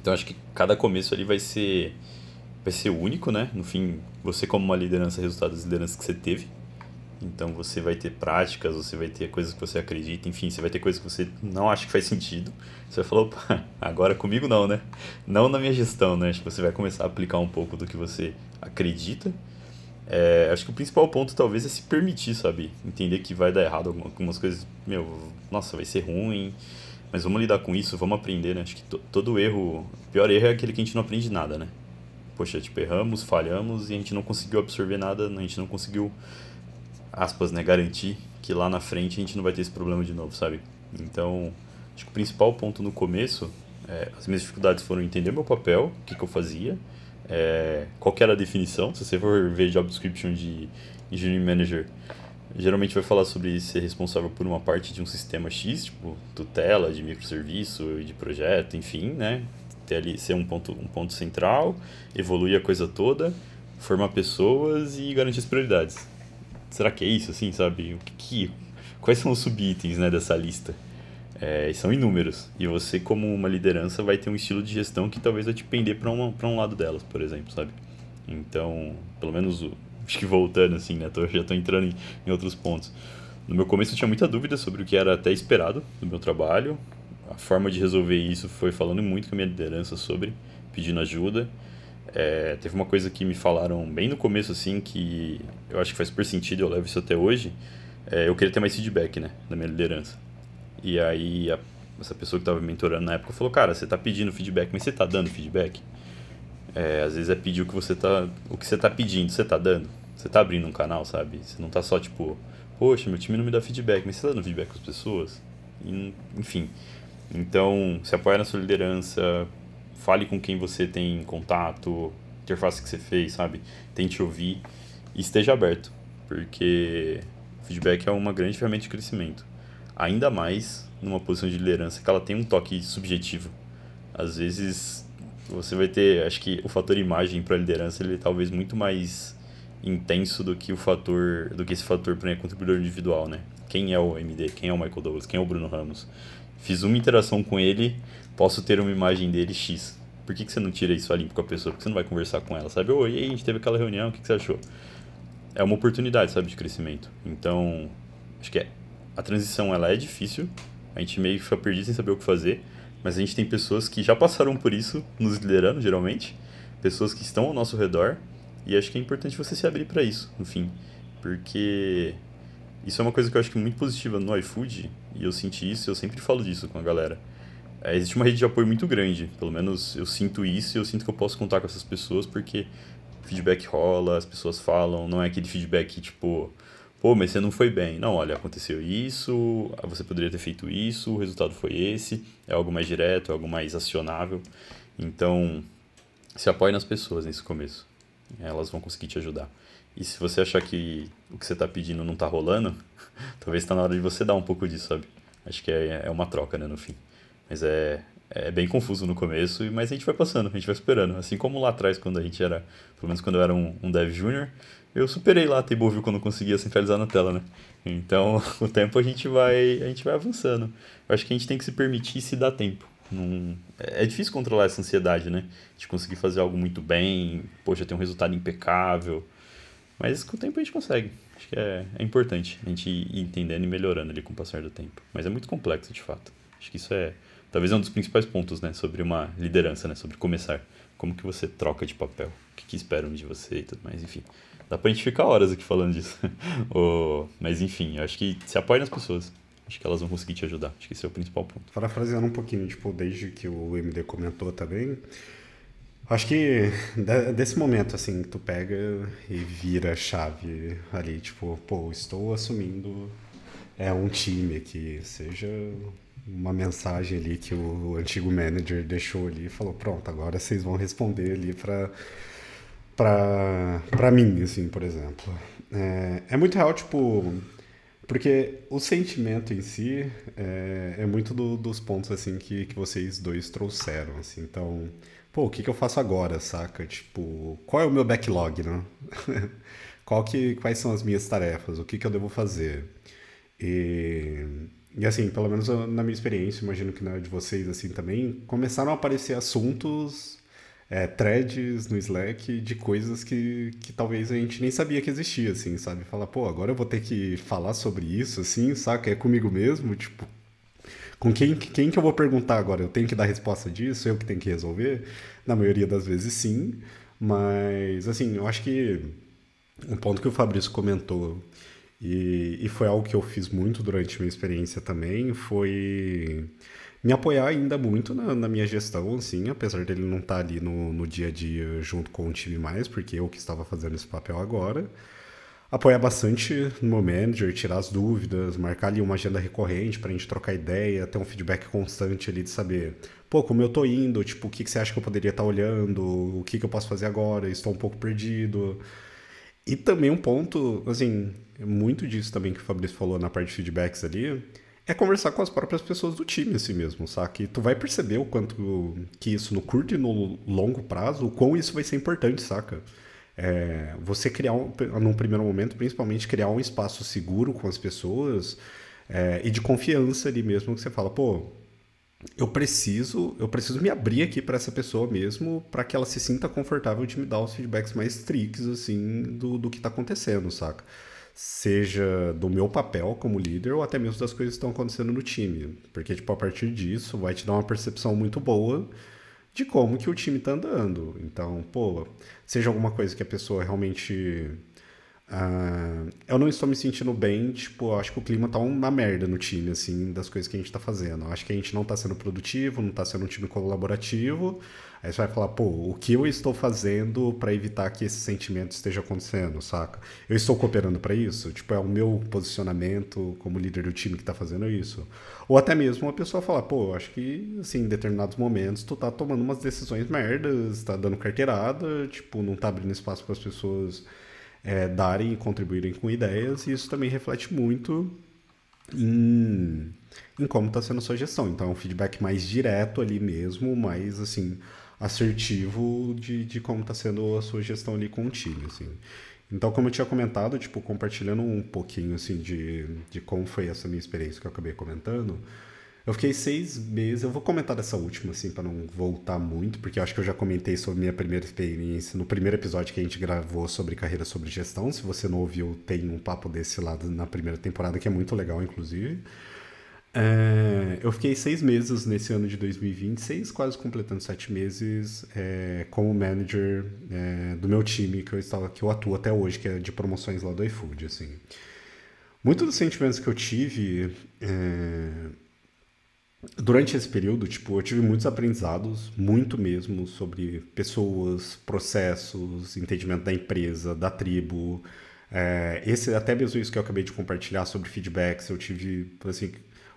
Então acho que cada começo ali vai ser vai ser único, né? No fim, você como uma liderança, resultado das lideranças que você teve. Então você vai ter práticas, você vai ter coisas que você acredita, enfim, você vai ter coisas que você não acha que faz sentido. Você vai falar, opa, agora comigo não, né? Não na minha gestão, né? Acho que você vai começar a aplicar um pouco do que você acredita é, acho que o principal ponto talvez é se permitir, sabe? Entender que vai dar errado algumas coisas, meu, nossa, vai ser ruim, mas vamos lidar com isso, vamos aprender, né? Acho que todo erro, o pior erro é aquele que a gente não aprende nada, né? Poxa, tipo, erramos, falhamos e a gente não conseguiu absorver nada, a gente não conseguiu, aspas, né, garantir que lá na frente a gente não vai ter esse problema de novo, sabe? Então, acho que o principal ponto no começo, é, as minhas dificuldades foram entender meu papel, o que, que eu fazia, é, qual era a definição. Se você for ver job description de engineering manager, geralmente vai falar sobre ser responsável por uma parte de um sistema X, tipo tutela de microserviço, de projeto, enfim, né? Ter ali ser um ponto, um ponto central, evoluir a coisa toda, formar pessoas e garantir as prioridades. Será que é isso, assim, sabe? O que, que quais são os subitens, né, dessa lista? É, são inúmeros. E você, como uma liderança, vai ter um estilo de gestão que talvez vai te pender para um, lado delas, por exemplo, sabe? Então, pelo menos, acho que voltando assim, né? Tô, já estou entrando em, em outros pontos. No meu começo eu tinha muita dúvida sobre o que era até esperado do meu trabalho. A forma de resolver isso foi falando muito com a minha liderança sobre, pedindo ajuda. É, teve uma coisa que me falaram bem no começo, assim, que eu acho que faz super sentido, eu levo isso até hoje. É, eu queria ter mais feedback, né, da minha liderança. E aí a, essa pessoa que estava mentorando na época falou, cara, você está pedindo feedback, mas você está dando feedback? É, às vezes é pedir o que você está o que você tá pedindo, você está dando? Você está abrindo um canal, sabe? Você não está só tipo, poxa, meu time não me dá feedback, mas você está dando feedback para as pessoas? E, enfim. Então, se apoia na sua liderança, fale com quem você tem contato, interface que você fez, sabe? Tente ouvir e esteja aberto, porque feedback é uma grande ferramenta de crescimento ainda mais numa posição de liderança que ela tem um toque subjetivo. Às vezes você vai ter, acho que o fator imagem para a liderança ele é talvez muito mais intenso do que o fator, do que esse fator para contribuidor individual, né? Quem é o MD, quem é o Michael Douglas, quem é o Bruno Ramos? Fiz uma interação com ele, posso ter uma imagem dele X. Por que, que você não tira isso a limpo com a pessoa? Porque você não vai conversar com ela, sabe? Oi, a gente teve aquela reunião, o que, que você achou? É uma oportunidade, sabe, de crescimento. Então, acho que é a transição ela é difícil, a gente meio que fica perdido sem saber o que fazer, mas a gente tem pessoas que já passaram por isso, nos liderando geralmente, pessoas que estão ao nosso redor, e acho que é importante você se abrir para isso, no fim, porque isso é uma coisa que eu acho que é muito positiva no iFood, e eu senti isso, eu sempre falo disso com a galera. É, existe uma rede de apoio muito grande, pelo menos eu sinto isso e eu sinto que eu posso contar com essas pessoas porque feedback rola, as pessoas falam, não é aquele feedback tipo, pô, mas você não foi bem. Não, olha, aconteceu isso, você poderia ter feito isso, o resultado foi esse, é algo mais direto, é algo mais acionável. Então, se apoie nas pessoas nesse começo. Elas vão conseguir te ajudar. E se você achar que o que você está pedindo não está rolando, talvez está na hora de você dar um pouco disso, sabe? Acho que é, é uma troca, né, no fim. Mas é, é bem confuso no começo, mas a gente vai passando, a gente vai esperando. Assim como lá atrás, quando a gente era, pelo menos quando eu era um, um dev júnior, eu superei lá a TableView quando conseguia centralizar na tela, né? Então, com o tempo a gente vai, a gente vai avançando. Eu acho que a gente tem que se permitir se dar tempo. Num... É difícil controlar essa ansiedade, né? De conseguir fazer algo muito bem, poxa, ter um resultado impecável. Mas com o tempo a gente consegue. Acho que é, é importante a gente ir entendendo e melhorando ali com o passar do tempo. Mas é muito complexo, de fato. Acho que isso é, talvez, é um dos principais pontos, né? Sobre uma liderança, né? Sobre começar. Como que você troca de papel? O que, que esperam de você e tudo mais, enfim. Dá pra gente ficar horas aqui falando disso. oh, mas enfim, acho que se apoie nas pessoas. Acho que elas vão conseguir te ajudar. Acho que esse é o principal ponto. Parafraseando um pouquinho, tipo, desde que o MD comentou também, acho que desse momento, assim, tu pega e vira a chave ali, tipo, pô, estou assumindo é um time aqui, seja uma mensagem ali que o antigo manager deixou ali e falou, pronto, agora vocês vão responder ali para para mim, assim, por exemplo. É, é muito real, tipo, porque o sentimento em si é, é muito do, dos pontos, assim, que, que vocês dois trouxeram, assim, então, pô, o que, que eu faço agora, saca? Tipo, qual é o meu backlog, né? qual que, quais são as minhas tarefas? O que, que eu devo fazer? E, e assim, pelo menos na minha experiência, imagino que na de vocês, assim, também, começaram a aparecer assuntos é, threads no Slack de coisas que, que talvez a gente nem sabia que existia, assim, sabe? Falar, pô, agora eu vou ter que falar sobre isso, assim, saca? É comigo mesmo, tipo, com quem, quem que eu vou perguntar agora? Eu tenho que dar resposta disso? Eu que tenho que resolver? Na maioria das vezes, sim. Mas, assim, eu acho que um ponto que o Fabrício comentou, e, e foi algo que eu fiz muito durante minha experiência também, foi me apoiar ainda muito na, na, minha gestão, assim, apesar dele não estar tá ali no, no dia a dia junto com o time mais, porque eu que estava fazendo esse papel agora. Apoiar bastante no meu manager, tirar as dúvidas, marcar ali uma agenda recorrente para a gente trocar ideia, ter um feedback constante ali de saber, pô, como eu tô indo, tipo, o que, que você acha que eu poderia estar tá olhando, o que, que eu posso fazer agora, estou um pouco perdido. E também um ponto, assim, muito disso também que o Fabrício falou na parte de feedbacks ali, é conversar com as próprias pessoas do time assim mesmo, saca? Tu vai perceber o quanto que isso no curto e no longo prazo, o quão isso vai ser importante, saca? É, você criar, um, num primeiro momento, principalmente criar um espaço seguro com as pessoas é, e de confiança ali mesmo, que você fala, pô, eu preciso, eu preciso me abrir aqui para essa pessoa mesmo, para que ela se sinta confortável de me dar os feedbacks mais tricks, assim, do, do que tá acontecendo, saca? seja do meu papel como líder ou até mesmo das coisas que estão acontecendo no time. Porque, tipo, a partir disso vai te dar uma percepção muito boa de como que o time está andando. Então, pô, seja alguma coisa que a pessoa realmente... Uh, eu não estou me sentindo bem, tipo, acho que o clima tá uma merda no time, assim, das coisas que a gente está fazendo. acho que a gente não está sendo produtivo, não está sendo um time colaborativo, Aí você vai falar, pô, o que eu estou fazendo para evitar que esse sentimento esteja acontecendo, saca? Eu estou cooperando para isso? Tipo, é o meu posicionamento como líder do time que está fazendo isso? Ou até mesmo uma pessoa falar, pô, acho que, assim, em determinados momentos tu tá tomando umas decisões merdas, tá dando carteirada, tipo, não tá abrindo espaço para as pessoas é, darem e contribuírem com ideias, e isso também reflete muito em, em como está sendo a sua gestão. Então, é um feedback mais direto ali mesmo, mais, assim assertivo de, de como está sendo a sua gestão ali com o time, assim. Então, como eu tinha comentado, tipo, compartilhando um pouquinho, assim, de, de como foi essa minha experiência que eu acabei comentando, eu fiquei seis meses, eu vou comentar dessa última, assim, para não voltar muito, porque acho que eu já comentei sobre minha primeira experiência no primeiro episódio que a gente gravou sobre carreira sobre gestão. Se você não ouviu, tem um papo desse lado na primeira temporada, que é muito legal, inclusive. É, eu fiquei seis meses nesse ano de 2026, quase completando sete meses, é, como manager é, do meu time que eu, estava, que eu atuo até hoje, que é de promoções lá do iFood. Assim. Muitos dos sentimentos que eu tive é, durante esse período, tipo, eu tive muitos aprendizados, muito mesmo, sobre pessoas, processos, entendimento da empresa, da tribo. É, esse até mesmo isso que eu acabei de compartilhar sobre feedbacks, eu tive assim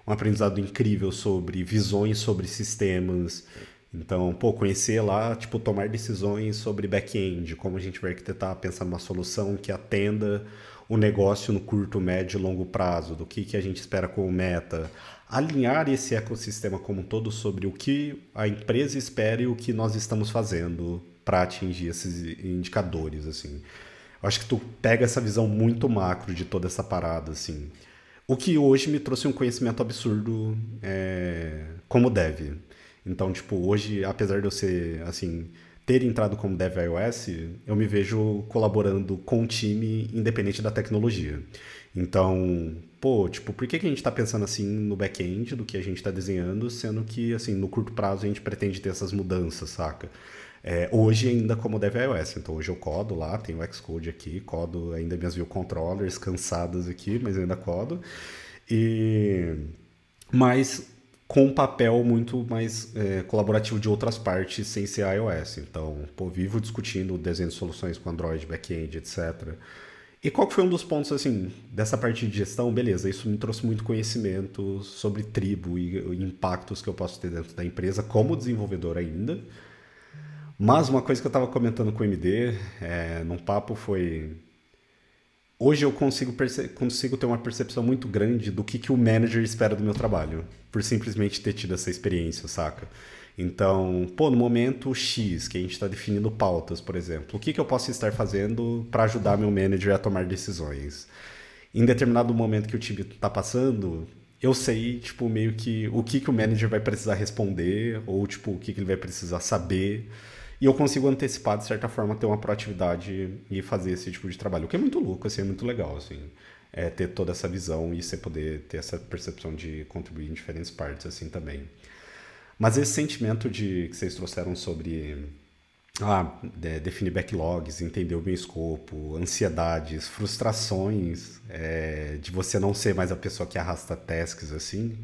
um aprendizado incrível sobre visões sobre sistemas. Então, pô, conhecer lá, tipo, tomar decisões sobre back-end, como a gente vai arquitetar, pensar numa solução que atenda o negócio no curto, médio e longo prazo, do que, que a gente espera como meta. Alinhar esse ecossistema como um todo sobre o que a empresa espera e o que nós estamos fazendo para atingir esses indicadores, assim. Eu acho que tu pega essa visão muito macro de toda essa parada, assim. O que hoje me trouxe um conhecimento absurdo é, como dev. Então, tipo, hoje, apesar de eu ser, assim, ter entrado como dev iOS, eu me vejo colaborando com o time independente da tecnologia. Então, pô, tipo, por que, que a gente está pensando assim no back-end do que a gente está desenhando, sendo que, assim, no curto prazo a gente pretende ter essas mudanças, saca? É, hoje ainda como dev iOS, então hoje eu codo lá, tenho o Xcode aqui, codo ainda minhas view controllers cansadas aqui, mas ainda codo. E mas com um papel muito mais é, colaborativo de outras partes sem ser iOS. Então, pô, vivo discutindo desenho de soluções com Android, back-end, etc. E qual que foi um dos pontos, assim, dessa parte de gestão? Beleza, isso me trouxe muito conhecimento sobre tribo e, e impactos que eu posso ter dentro da empresa como desenvolvedor ainda. Mas uma coisa que eu estava comentando com o MD é, num papo foi hoje eu consigo, consigo ter uma percepção muito grande do que, que o manager espera do meu trabalho, por simplesmente ter tido essa experiência, saca? Então, pô, no momento X, que a gente está definindo pautas, por exemplo, o que, que eu posso estar fazendo para ajudar meu manager a tomar decisões? Em determinado momento que o time está passando, eu sei, tipo, meio que o que, que o manager vai precisar responder, ou, tipo, o que, que ele vai precisar saber e eu consigo antecipar, de certa forma, ter uma proatividade e fazer esse tipo de trabalho. O que é muito louco, assim, é muito legal, assim. É ter toda essa visão e você poder ter essa percepção de contribuir em diferentes partes, assim, também. Mas esse sentimento de que vocês trouxeram sobre ah, é, definir backlogs, entender o meu escopo, ansiedades, frustrações é, de você não ser mais a pessoa que arrasta tasks, assim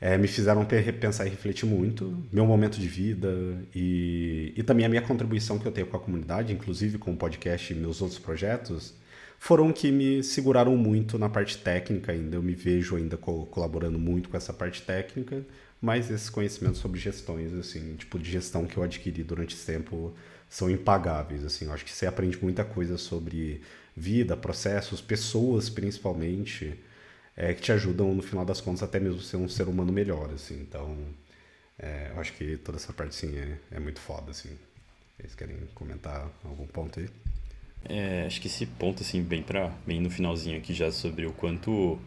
é, me fizeram repensar e refletir muito meu momento de vida e, e também a minha contribuição que eu tenho com a comunidade, inclusive com o podcast e meus outros projetos, foram que me seguraram muito na parte técnica ainda. Eu me vejo ainda co colaborando muito com essa parte técnica, mas esses conhecimentos sobre gestões, assim, tipo de gestão que eu adquiri durante esse tempo são impagáveis, assim. Eu acho que você aprende muita coisa sobre vida, processos, pessoas principalmente é, que te ajudam, no final das contas, até mesmo ser um ser humano melhor, assim. Então, é, eu acho que toda essa parte, sim, é, é muito foda, assim. Vocês querem comentar algum ponto aí? É, acho que esse ponto, assim, bem, pra, bem no finalzinho aqui já sobre o quanto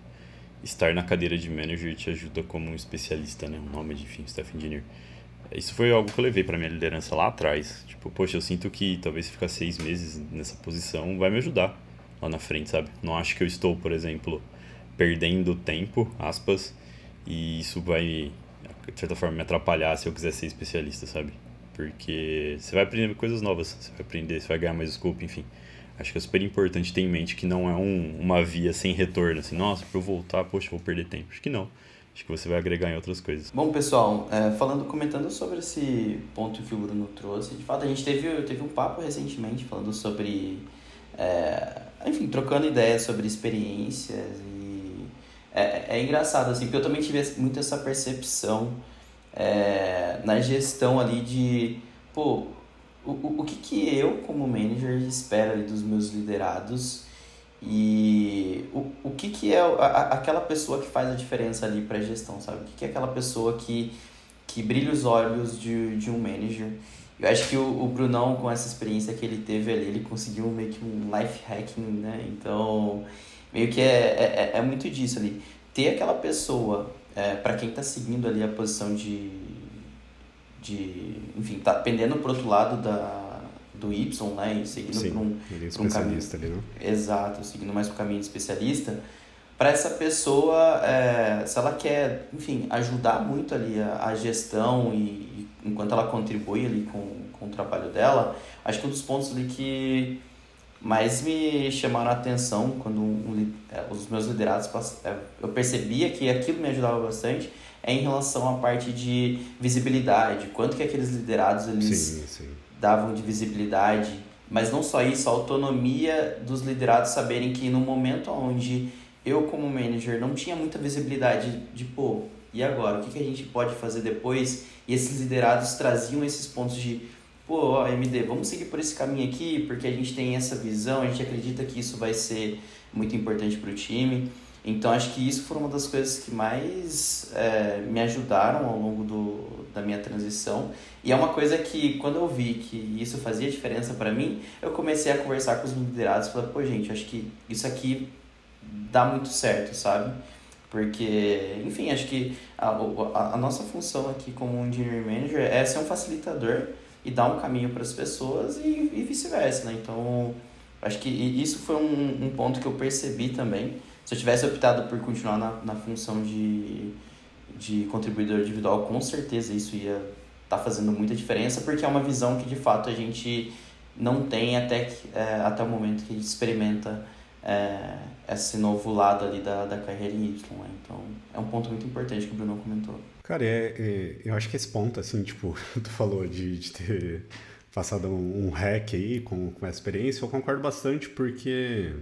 estar na cadeira de manager te ajuda como um especialista, né? Um nome de, enfim, staff engineer. Isso foi algo que eu levei para minha liderança lá atrás. Tipo, poxa, eu sinto que talvez ficar seis meses nessa posição vai me ajudar lá na frente, sabe? Não acho que eu estou, por exemplo, perdendo tempo, aspas, e isso vai, de certa forma, me atrapalhar se eu quiser ser especialista, sabe? Porque você vai aprender coisas novas, você vai aprender, você vai ganhar mais scope, enfim. Acho que é super importante ter em mente que não é um, uma via sem retorno, assim, nossa, para eu voltar, poxa, vou perder tempo. Acho que não. Acho que você vai agregar em outras coisas. Bom, pessoal, é, falando, comentando sobre esse ponto que o Bruno trouxe, de fato, a gente teve, teve um papo recentemente falando sobre, é, enfim, trocando ideias sobre experiências é, é engraçado, assim, porque eu também tive muito essa percepção é, na gestão ali de, pô, o, o, que, que eu, como manager, espero ali dos meus liderados e o, o que, que é a, aquela pessoa que faz a diferença ali para a gestão, sabe? O que, que é aquela pessoa que, que brilha os olhos de, de um manager. Eu acho que o, o Brunão, com essa experiência que ele teve ali, ele conseguiu meio que um life hacking, né? Então, meio que é, é, é muito disso ali. Ter aquela pessoa, é, para quem está seguindo ali a posição de, de. Enfim, tá pendendo pro outro lado da, do Y, né? E seguindo para um, é pra um caminho. Ali, né? Exato, seguindo mais o caminho de especialista. Para essa pessoa, é, se ela quer, enfim, ajudar muito ali a, a gestão e, e enquanto ela contribui ali com, com o trabalho dela, acho que um dos pontos ali que mas me chamaram a atenção quando um, é, os meus liderados é, eu percebia que aquilo me ajudava bastante é em relação à parte de visibilidade quanto que aqueles liderados eles sim, sim. davam de visibilidade mas não só isso a autonomia dos liderados saberem que no momento onde eu como manager não tinha muita visibilidade de pô e agora o que, que a gente pode fazer depois e esses liderados traziam esses pontos de pô, ó, MD, vamos seguir por esse caminho aqui, porque a gente tem essa visão, a gente acredita que isso vai ser muito importante para o time. Então, acho que isso foi uma das coisas que mais é, me ajudaram ao longo do, da minha transição. E é uma coisa que, quando eu vi que isso fazia diferença para mim, eu comecei a conversar com os liderados e falei, pô, gente, acho que isso aqui dá muito certo, sabe? Porque, enfim, acho que a, a, a nossa função aqui como engineering manager é ser um facilitador e dar um caminho para as pessoas e, e vice-versa, né? Então, acho que isso foi um, um ponto que eu percebi também. Se eu tivesse optado por continuar na, na função de, de contribuidor individual, com certeza isso ia estar tá fazendo muita diferença, porque é uma visão que de fato a gente não tem até, que, é, até o momento que a gente experimenta é, esse novo lado ali da, da carreira em Y. Né? Então, é um ponto muito importante que o Bruno comentou. Cara, é, é, eu acho que esse ponto, assim, tipo, tu falou de, de ter passado um, um hack aí com, com a experiência, eu concordo bastante porque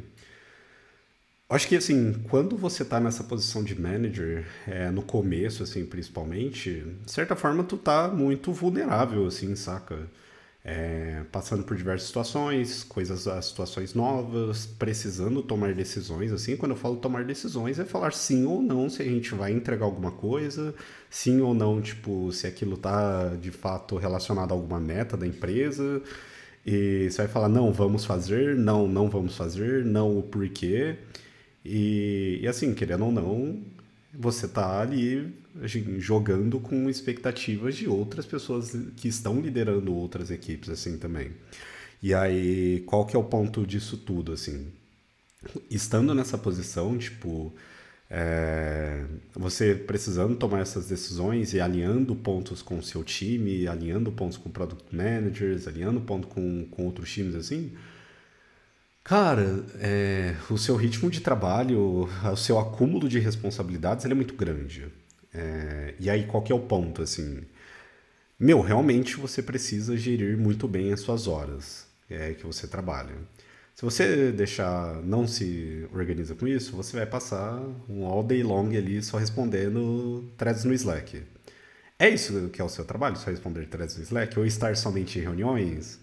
acho que assim, quando você está nessa posição de manager, é, no começo, assim, principalmente, de certa forma tu tá muito vulnerável, assim, saca? É, passando por diversas situações, coisas, situações novas, precisando tomar decisões, assim, quando eu falo tomar decisões é falar sim ou não se a gente vai entregar alguma coisa, sim ou não, tipo, se aquilo tá de fato relacionado a alguma meta da empresa, e você vai falar não, vamos fazer, não, não vamos fazer, não, o porquê, e, e assim, querendo ou não, você tá ali jogando com expectativas de outras pessoas que estão liderando outras equipes assim também. E aí, qual que é o ponto disso tudo assim? Estando nessa posição, tipo, é, você precisando tomar essas decisões e alinhando pontos com o seu time, alinhando pontos com product managers, alinhando pontos com, com outros times assim, Cara, é, o seu ritmo de trabalho, o seu acúmulo de responsabilidades, ele é muito grande. É, e aí, qual que é o ponto, assim? Meu, realmente você precisa gerir muito bem as suas horas é, que você trabalha. Se você deixar, não se organiza com isso, você vai passar um all day long ali só respondendo threads no Slack. É isso que é o seu trabalho, só responder threads no Slack? Ou estar somente em reuniões?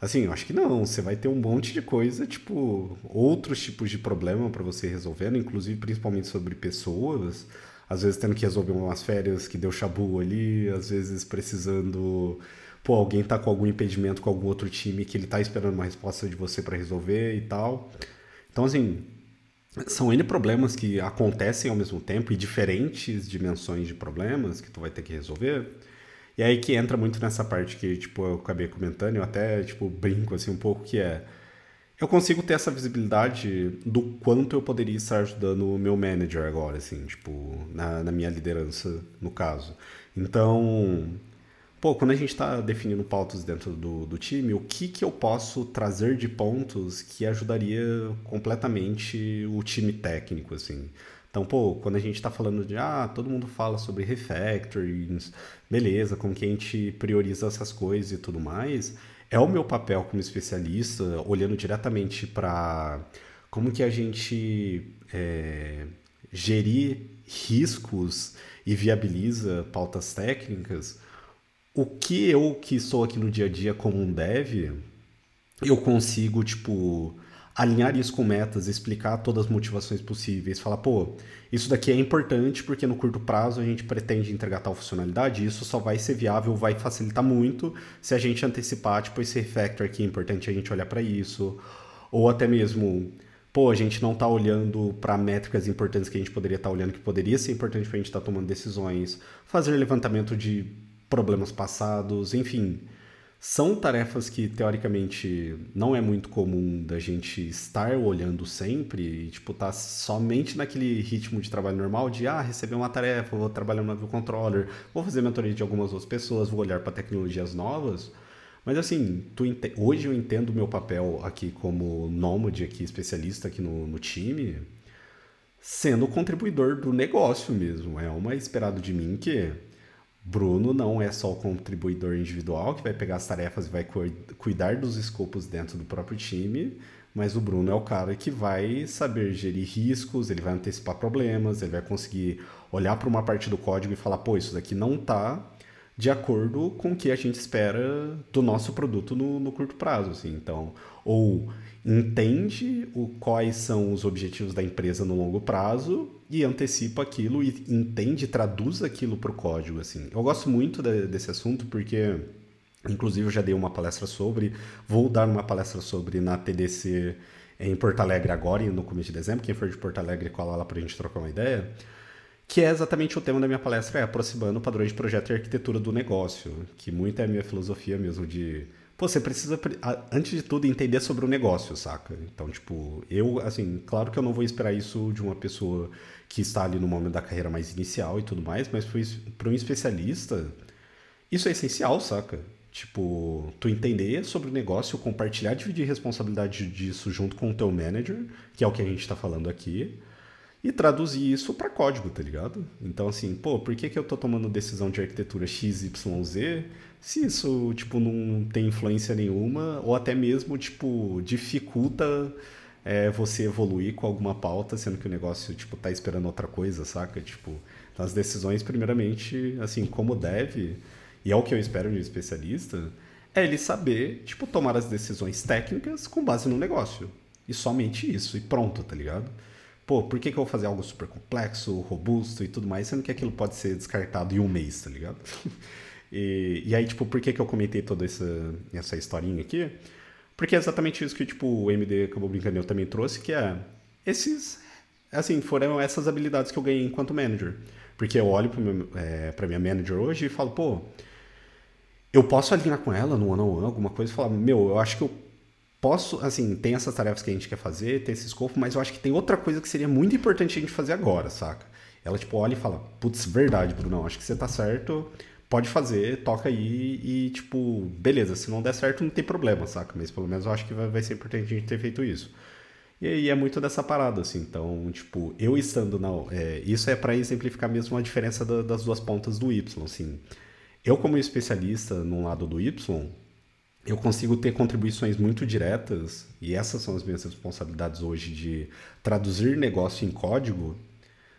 Assim, eu acho que não. Você vai ter um monte de coisa, tipo, outros tipos de problema para você resolvendo, inclusive principalmente sobre pessoas. Às vezes tendo que resolver umas férias que deu chabu ali, às vezes precisando. Pô, alguém tá com algum impedimento com algum outro time que ele tá esperando uma resposta de você para resolver e tal. Então, assim, são N problemas que acontecem ao mesmo tempo e diferentes dimensões de problemas que tu vai ter que resolver. E aí que entra muito nessa parte que, tipo, eu acabei comentando, eu até, tipo, brinco, assim, um pouco, que é... Eu consigo ter essa visibilidade do quanto eu poderia estar ajudando o meu manager agora, assim, tipo, na, na minha liderança, no caso. Então, pô, quando a gente está definindo pautas dentro do, do time, o que, que eu posso trazer de pontos que ajudaria completamente o time técnico, assim? Então, pô, quando a gente está falando de, ah, todo mundo fala sobre refactorings, beleza, como que a gente prioriza essas coisas e tudo mais, é o meu papel como especialista, olhando diretamente para como que a gente é, gerir riscos e viabiliza pautas técnicas, o que eu que sou aqui no dia a dia como um dev, eu consigo, tipo, alinhar isso com metas, explicar todas as motivações possíveis, falar, pô, isso daqui é importante porque no curto prazo a gente pretende entregar tal funcionalidade, isso só vai ser viável, vai facilitar muito se a gente antecipar, tipo, esse refactor aqui é importante a gente olhar para isso, ou até mesmo, pô, a gente não está olhando para métricas importantes que a gente poderia estar tá olhando, que poderia ser importante para a gente estar tá tomando decisões, fazer levantamento de problemas passados, enfim, são tarefas que, teoricamente, não é muito comum da gente estar olhando sempre e, tipo, tá somente naquele ritmo de trabalho normal de, ah, receber uma tarefa, vou trabalhar no controller, vou fazer mentoria de algumas outras pessoas, vou olhar para tecnologias novas. Mas, assim, hoje eu entendo o meu papel aqui como nômade, aqui, especialista aqui no, no time, sendo contribuidor do negócio mesmo. É uma esperado de mim que Bruno não é só o contribuidor individual que vai pegar as tarefas e vai cuidar dos escopos dentro do próprio time, mas o Bruno é o cara que vai saber gerir riscos, ele vai antecipar problemas, ele vai conseguir olhar para uma parte do código e falar, pô, isso daqui não está de acordo com o que a gente espera do nosso produto no, no curto prazo, assim. Então, ou entende o, quais são os objetivos da empresa no longo prazo e antecipa aquilo e entende, traduz aquilo para o código. Assim. Eu gosto muito de, desse assunto porque, inclusive, eu já dei uma palestra sobre, vou dar uma palestra sobre na TDC em Porto Alegre agora, no começo de dezembro. Quem for de Porto Alegre, cola lá para a gente trocar uma ideia. Que é exatamente o tema da minha palestra, é aproximando padrões de projeto e arquitetura do negócio, que muito é a minha filosofia mesmo de Pô, você precisa, antes de tudo, entender sobre o negócio, saca? Então, tipo, eu, assim, claro que eu não vou esperar isso de uma pessoa que está ali no momento da carreira mais inicial e tudo mais, mas para um especialista, isso é essencial, saca? Tipo, tu entender sobre o negócio, compartilhar, dividir responsabilidade disso junto com o teu manager, que é o que a gente está falando aqui, e traduzir isso para código, tá ligado? Então, assim, pô, por que, que eu tô tomando decisão de arquitetura XYZ se isso, tipo, não tem influência nenhuma ou até mesmo, tipo, dificulta é, você evoluir com alguma pauta, sendo que o negócio, tipo, tá esperando outra coisa, saca? Tipo, as decisões, primeiramente, assim, como deve, e é o que eu espero de um especialista, é ele saber, tipo, tomar as decisões técnicas com base no negócio. E somente isso, e pronto, tá ligado? Pô, por que, que eu vou fazer algo super complexo, robusto e tudo mais, sendo que aquilo pode ser descartado em um mês, tá ligado? e, e aí, tipo, por que, que eu comentei toda essa, essa historinha aqui? Porque é exatamente isso que, tipo, o MD acabou brincando eu também trouxe, que é esses, assim, foram essas habilidades que eu ganhei enquanto manager. Porque eu olho para é, minha manager hoje e falo, pô, eu posso alinhar com ela no one-on-one, -on -one, alguma coisa, e falar, meu, eu acho que eu posso, assim, tem essas tarefas que a gente quer fazer, tem esse escopo, mas eu acho que tem outra coisa que seria muito importante a gente fazer agora, saca? Ela, tipo, olha e fala, putz, verdade, Bruno, acho que você tá certo, pode fazer, toca aí e, tipo, beleza, se não der certo não tem problema, saca? Mas pelo menos eu acho que vai, vai ser importante a gente ter feito isso. E aí é muito dessa parada, assim, então, tipo, eu estando na... É, isso é para exemplificar mesmo a diferença da, das duas pontas do Y, assim. Eu, como especialista no lado do Y, eu consigo ter contribuições muito diretas, e essas são as minhas responsabilidades hoje de traduzir negócio em código,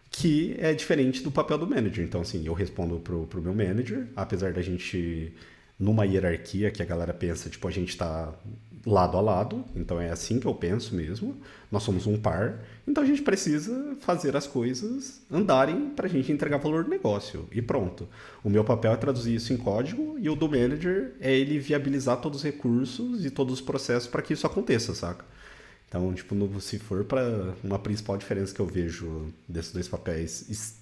que é diferente do papel do manager. Então, assim, eu respondo pro, pro meu manager, apesar da gente, numa hierarquia que a galera pensa, tipo, a gente está lado a lado, então é assim que eu penso mesmo. Nós somos um par, então a gente precisa fazer as coisas andarem para a gente entregar valor no negócio e pronto. O meu papel é traduzir isso em código e o do manager é ele viabilizar todos os recursos e todos os processos para que isso aconteça, saca? Então, tipo, no, se for para uma principal diferença que eu vejo desses dois papéis,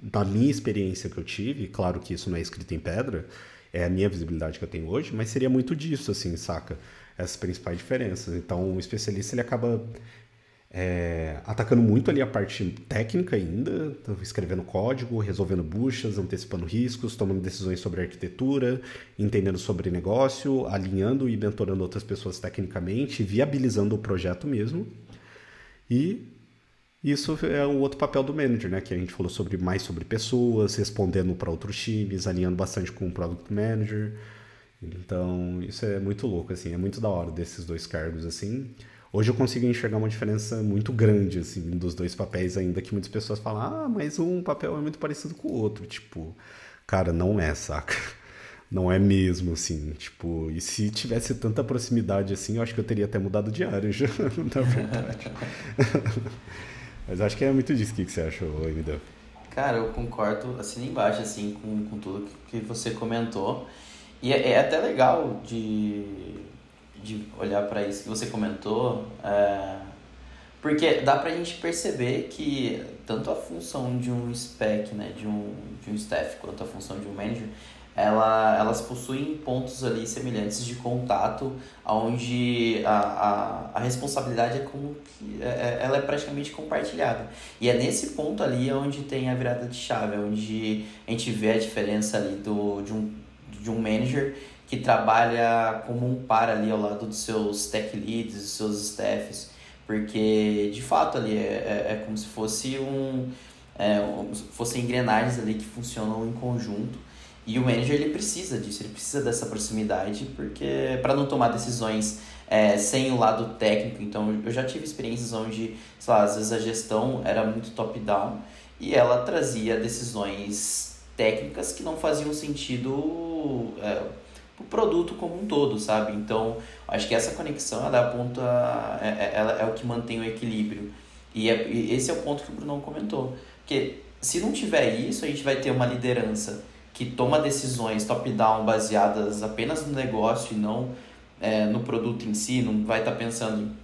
da minha experiência que eu tive, claro que isso não é escrito em pedra, é a minha visibilidade que eu tenho hoje, mas seria muito disso, assim, saca? Essas principais diferenças. Então, o especialista ele acaba é, atacando muito ali a parte técnica ainda, escrevendo código, resolvendo buchas, antecipando riscos, tomando decisões sobre arquitetura, entendendo sobre negócio, alinhando e mentorando outras pessoas tecnicamente, viabilizando o projeto mesmo. E isso é o outro papel do manager, né? Que a gente falou sobre mais sobre pessoas, respondendo para outros times, alinhando bastante com o product manager. Então, isso é muito louco, assim, é muito da hora desses dois cargos, assim. Hoje eu consigo enxergar uma diferença muito grande, assim, dos dois papéis, ainda que muitas pessoas falam, ah, mas um papel é muito parecido com o outro. Tipo, cara, não é, saca? Não é mesmo, assim, tipo, e se tivesse tanta proximidade assim, eu acho que eu teria até mudado de área já, na verdade. mas acho que é muito disso. O que você achou, MW? Cara, eu concordo, assim, embaixo, assim, com, com tudo que você comentou. E é, é até legal de, de olhar para isso que você comentou, é, porque dá para a gente perceber que tanto a função de um spec, né, de um, de um staff, quanto a função de um manager, ela, elas possuem pontos ali semelhantes de contato, onde a, a, a responsabilidade é como que é, é, ela é praticamente compartilhada. E é nesse ponto ali onde tem a virada de chave, onde a gente vê a diferença ali do, de um de um manager que trabalha como um par ali ao lado dos seus tech leads, dos seus staffs, porque de fato ali é, é, é como se fosse um é, fossem engrenagens ali que funcionam em conjunto. E o manager ele precisa disso, ele precisa dessa proximidade porque para não tomar decisões é, sem o lado técnico, então eu já tive experiências onde, sei lá, às vezes a gestão era muito top-down e ela trazia decisões técnicas que não faziam sentido é, o produto como um todo, sabe? Então, acho que essa conexão ela aponta, é, é, ela é o que mantém o equilíbrio. E, é, e esse é o ponto que o Bruno comentou. Porque se não tiver isso, a gente vai ter uma liderança que toma decisões top-down baseadas apenas no negócio e não é, no produto em si, não vai estar tá pensando em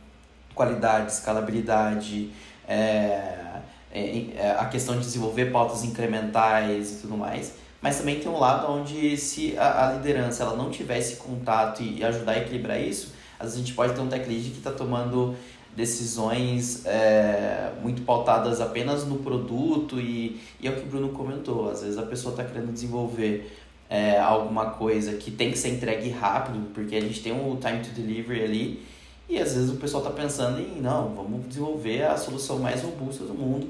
qualidade, escalabilidade, é, é, a questão de desenvolver pautas incrementais e tudo mais, mas também tem um lado onde se a, a liderança ela não tiver esse contato e, e ajudar a equilibrar isso, às vezes a gente pode ter um tech lead que está tomando decisões é, muito pautadas apenas no produto e, e é o que o Bruno comentou, às vezes a pessoa está querendo desenvolver é, alguma coisa que tem que ser entregue rápido, porque a gente tem um time to delivery ali, e às vezes o pessoal está pensando em, não, vamos desenvolver a solução mais robusta do mundo,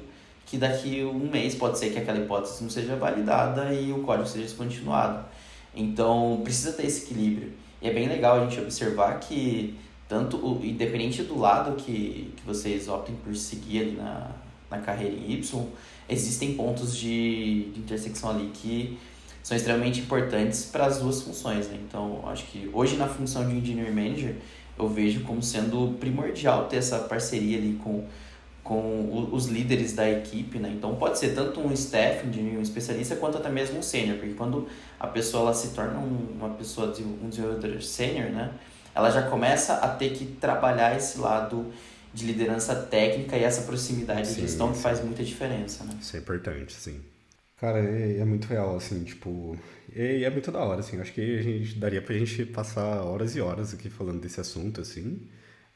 que daqui um mês pode ser que aquela hipótese não seja validada e o código seja descontinuado. Então precisa ter esse equilíbrio. E é bem legal a gente observar que tanto independente do lado que, que vocês optem por seguir ali na, na carreira em Y, existem pontos de, de intersecção ali que são extremamente importantes para as duas funções. Né? Então, acho que hoje na função de Engineer Manager, eu vejo como sendo primordial ter essa parceria ali com, com os líderes da equipe. Né? Então, pode ser tanto um staff, um especialista, quanto até mesmo um sênior, porque quando a pessoa ela se torna uma pessoa, um desenvolvedor sênior, né? ela já começa a ter que trabalhar esse lado de liderança técnica e essa proximidade sim, de gestão que faz muita diferença, né? Isso é importante, sim. Cara, é, é muito real, assim, tipo... E é muito da hora, assim. Acho que a gente daria pra gente passar horas e horas aqui falando desse assunto, assim.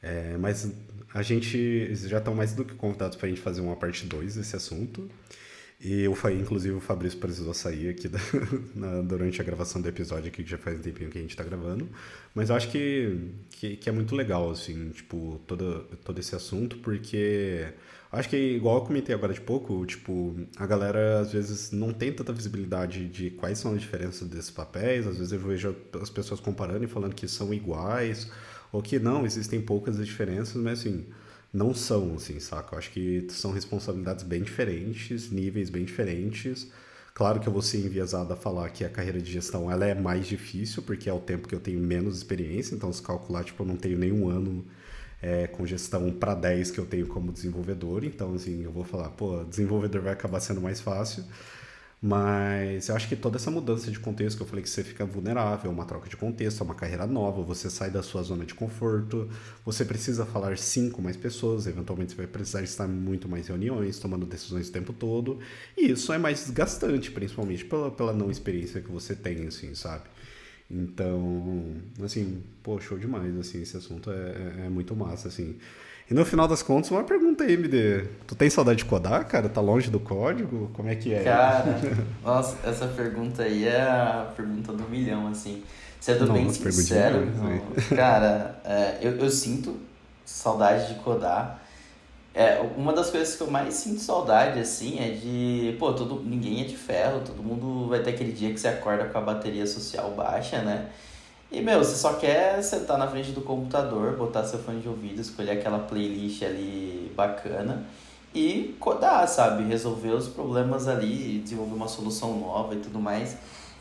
É, mas a gente já estão mais do que convidados pra gente fazer uma parte 2 desse assunto. E eu, inclusive, o Fabrício precisou sair aqui da, na, durante a gravação do episódio aqui, que já faz um tempinho que a gente está gravando. Mas eu acho que, que, que, é muito legal, assim, tipo, todo, todo esse assunto, porque acho que, igual eu comentei agora de pouco, tipo, a galera às vezes não tem tanta visibilidade de quais são as diferenças desses papéis. Às vezes eu vejo as pessoas comparando e falando que são iguais, ou que não, existem poucas diferenças, mas assim não são, assim, saca? Eu acho que são responsabilidades bem diferentes, níveis bem diferentes. Claro que eu vou ser enviesado a falar que a carreira de gestão ela é mais difícil, porque é o tempo que eu tenho menos experiência, então se calcular, tipo, eu não tenho nenhum ano é, com gestão para 10 que eu tenho como desenvolvedor, então, assim, eu vou falar, pô, desenvolvedor vai acabar sendo mais fácil, mas eu acho que toda essa mudança de contexto que eu falei que você fica vulnerável, uma troca de contexto, é uma carreira nova, você sai da sua zona de conforto, você precisa falar sim com mais pessoas, eventualmente você vai precisar estar muito mais reuniões, tomando decisões o tempo todo, e isso é mais desgastante, principalmente pela, pela não experiência que você tem, assim, sabe? Então, assim, pô, show demais, assim, esse assunto é, é, é muito massa, assim. E no final das contas, uma pergunta aí, MD. Tu tem saudade de codar, cara? Tá longe do código? Como é que é? Cara, nossa, essa pergunta aí é a pergunta do milhão, assim. Sendo bem sincero, não, cara, é, eu, eu sinto saudade de codar. É, uma das coisas que eu mais sinto saudade, assim, é de, pô, todo, ninguém é de ferro, todo mundo vai ter aquele dia que você acorda com a bateria social baixa, né? E, meu, você só quer sentar na frente do computador, botar seu fone de ouvido, escolher aquela playlist ali bacana e codar, sabe? Resolver os problemas ali, desenvolver uma solução nova e tudo mais.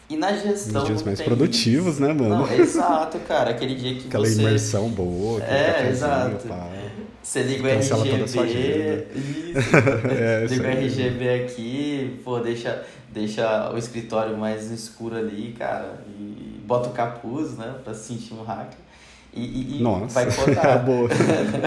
E na gestão. Os dias mais produtivos, né, mano? Não, exato, cara. Aquele dia que Aquela você. imersão boa. É, exato. Pá. Você liga o RGB. Isso. é, liga o RGB aqui, pô, deixa, deixa o escritório mais escuro ali, cara. E bota o capuz, né, pra se sentir um hacker. E, e, Nossa. vai codar. Boa.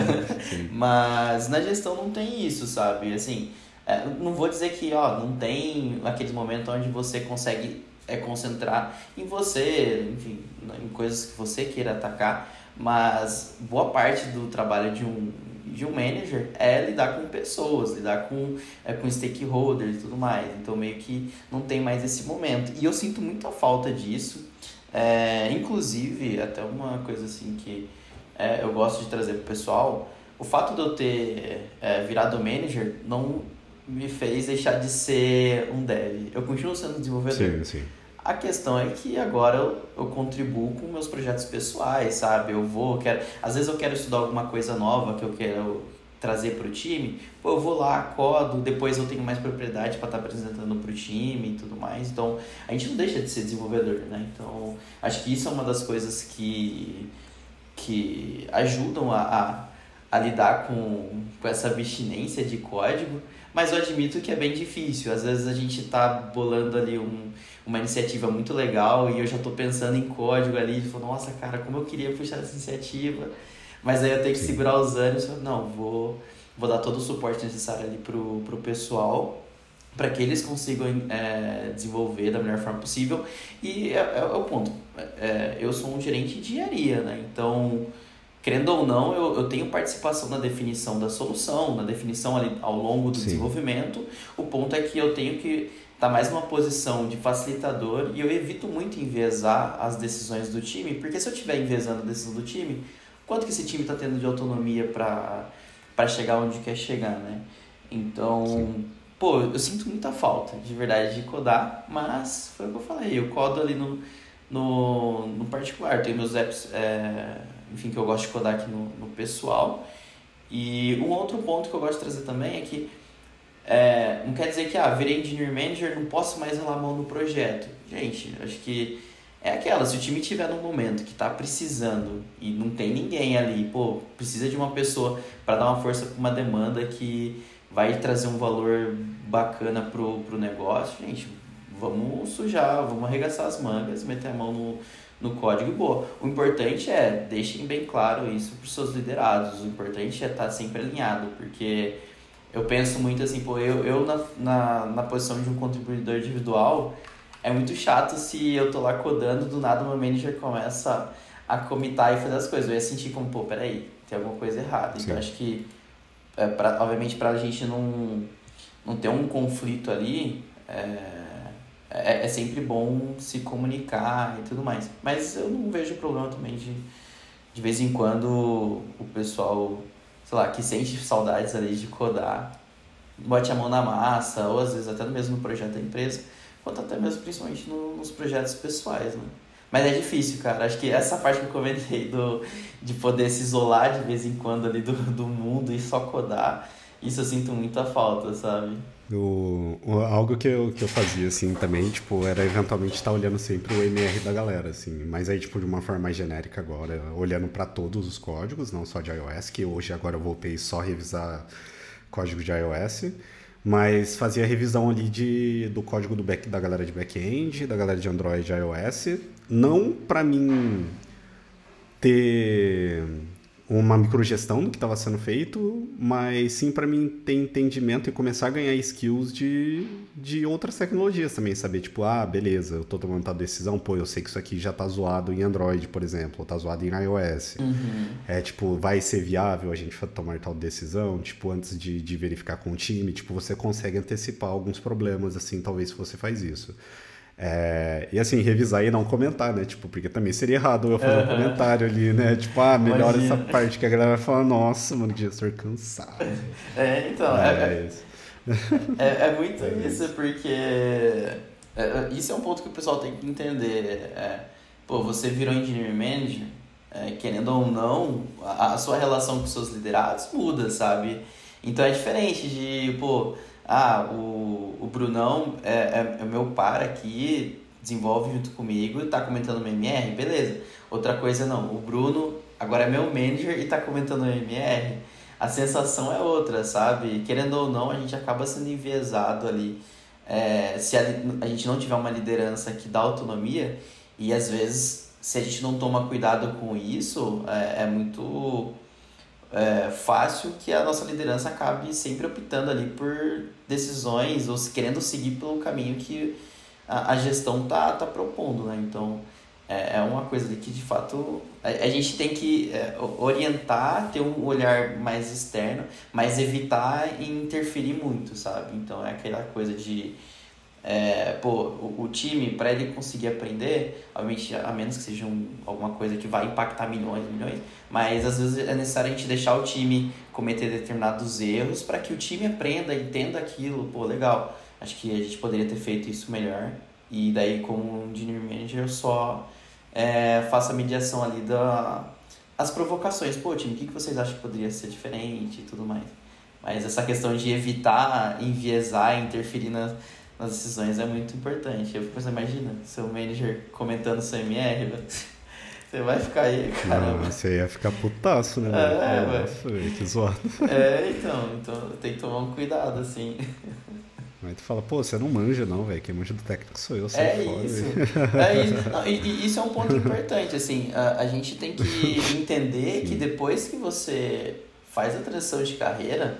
Mas na gestão não tem isso, sabe? Assim, é, não vou dizer que ó, não tem aqueles momentos onde você consegue é, concentrar em você, enfim, em coisas que você queira atacar, mas boa parte do trabalho de um, de um manager é lidar com pessoas, lidar com, é, com stakeholders e tudo mais. Então, meio que não tem mais esse momento. E eu sinto muita falta disso. É, inclusive, até uma coisa assim que é, eu gosto de trazer para o pessoal, o fato de eu ter é, virado manager não me fez deixar de ser um dev. Eu continuo sendo desenvolvedor. Sim, sim. A questão é que agora eu, eu contribuo com meus projetos pessoais, sabe? Eu vou, quero, às vezes eu quero estudar alguma coisa nova que eu quero trazer para o time, pô, eu vou lá, codo, depois eu tenho mais propriedade para estar tá apresentando para o time e tudo mais. Então, a gente não deixa de ser desenvolvedor, né? Então, acho que isso é uma das coisas que, que ajudam a, a, a lidar com, com essa abstinência de código, mas eu admito que é bem difícil. Às vezes a gente está bolando ali um, uma iniciativa muito legal e eu já estou pensando em código ali, e falo, nossa, cara, como eu queria puxar essa iniciativa mas aí eu tenho que Sim. segurar os ânimos. Não, vou, vou dar todo o suporte necessário ali pro, pro pessoal para que eles consigam é, desenvolver da melhor forma possível. E é, é, é o ponto. É, eu sou um gerente de engenharia, né? Então, querendo ou não, eu, eu tenho participação na definição da solução, na definição ali ao longo do Sim. desenvolvimento. O ponto é que eu tenho que estar tá mais numa posição de facilitador e eu evito muito enviesar as decisões do time, porque se eu estiver enviesando a decisão do time, quanto que esse time está tendo de autonomia para chegar onde quer chegar, né? Então, pô, eu sinto muita falta, de verdade, de codar, mas foi o que eu falei, eu codo ali no, no, no particular, tenho meus apps, é, enfim, que eu gosto de codar aqui no, no pessoal. E um outro ponto que eu gosto de trazer também é que é, não quer dizer que, ah, virei engineer manager, não posso mais ralar a mão no projeto. Gente, acho que é aquela, se o time tiver num momento que está precisando e não tem ninguém ali, pô, precisa de uma pessoa para dar uma força para uma demanda que vai trazer um valor bacana pro, pro negócio, gente, vamos sujar, vamos arregaçar as mangas, meter a mão no, no código e boa. O importante é, deixem bem claro isso para os seus liderados, o importante é estar tá sempre alinhado, porque eu penso muito assim, pô, eu, eu na, na, na posição de um contribuidor individual, é muito chato se eu tô lá codando, do nada o meu manager começa a comitar e fazer as coisas. Eu ia sentir como, pô, peraí, tem alguma coisa errada. Então, Sim. Então acho que, é, pra, obviamente, pra gente não, não ter um conflito ali, é, é, é sempre bom se comunicar e tudo mais. Mas eu não vejo problema também de, de vez em quando, o pessoal, sei lá, que sente saudades ali de codar, bote a mão na massa, ou às vezes até mesmo no projeto da empresa, quanto até mesmo principalmente no, nos projetos pessoais, né? Mas é difícil, cara. Acho que essa parte que eu comentei do, de poder se isolar de vez em quando ali do, do mundo e só codar, isso eu sinto muita falta, sabe? O, o, algo que eu, que eu fazia, assim, também, tipo, era eventualmente estar olhando sempre o MR da galera, assim. Mas aí, tipo, de uma forma mais genérica agora, olhando para todos os códigos, não só de iOS, que hoje agora eu voltei só a revisar código de iOS. Mas fazia revisão ali de, do código do back, da galera de back-end, da galera de Android e iOS. Não para mim ter uma microgestão do que estava sendo feito, mas sim para mim ter entendimento e começar a ganhar skills de, de outras tecnologias também, saber tipo, ah, beleza, eu estou tomando tal decisão, pô, eu sei que isso aqui já está zoado em Android, por exemplo, ou tá zoado em iOS. Uhum. É tipo, vai ser viável a gente tomar tal decisão, tipo, antes de, de verificar com o time, tipo, você consegue antecipar alguns problemas assim, talvez se você faz isso. É, e assim, revisar e não comentar, né? Tipo, porque também seria errado eu fazer uhum. um comentário ali, né? Tipo, ah, melhor Imagina. essa parte que a galera vai falar, nossa, mano, que gestor cansado. É, então, é, é, isso. É, é muito é isso, isso, porque é, é, isso é um ponto que o pessoal tem que entender. pô, você virou engineering manager, querendo ou não, a, a sua relação com seus liderados muda, sabe? Então é diferente de, pô, ah, o, o Brunão é, é, é meu par aqui, desenvolve junto comigo tá comentando no MR, beleza. Outra coisa não, o Bruno agora é meu manager e tá comentando no MR. A sensação é outra, sabe? Querendo ou não, a gente acaba sendo enviesado ali. É, se a, a gente não tiver uma liderança que dá autonomia, e às vezes, se a gente não toma cuidado com isso, é, é muito é, fácil que a nossa liderança acabe sempre optando ali por decisões ou querendo seguir pelo caminho que a, a gestão tá, tá propondo, né? Então, é, é uma coisa ali que, de fato, a, a gente tem que é, orientar, ter um olhar mais externo, mas evitar interferir muito, sabe? Então, é aquela coisa de é, pô, o, o time, para ele conseguir aprender, obviamente, a menos que seja um, alguma coisa que vai impactar milhões e milhões, mas às vezes é necessário a gente deixar o time cometer determinados erros para que o time aprenda, entenda aquilo, pô, legal. Acho que a gente poderia ter feito isso melhor. E daí, como um engineer manager, eu só é, faço a mediação ali da as provocações. Pô, time, o que vocês acham que poderia ser diferente e tudo mais. Mas essa questão de evitar enviesar, interferir nas nas decisões é muito importante. Eu fico pensando, imagina, seu manager comentando seu MR, você vai ficar aí, cara. Não, você ia ficar putaço, né? É, velho. que zoado. É, então, então tem que tomar um cuidado, assim. Aí tu fala, pô, você não manja não, velho. Quem manja do técnico sou eu, é fora, isso. É isso. Não, e, e, isso é um ponto importante, assim. A, a gente tem que entender que depois que você faz a transição de carreira,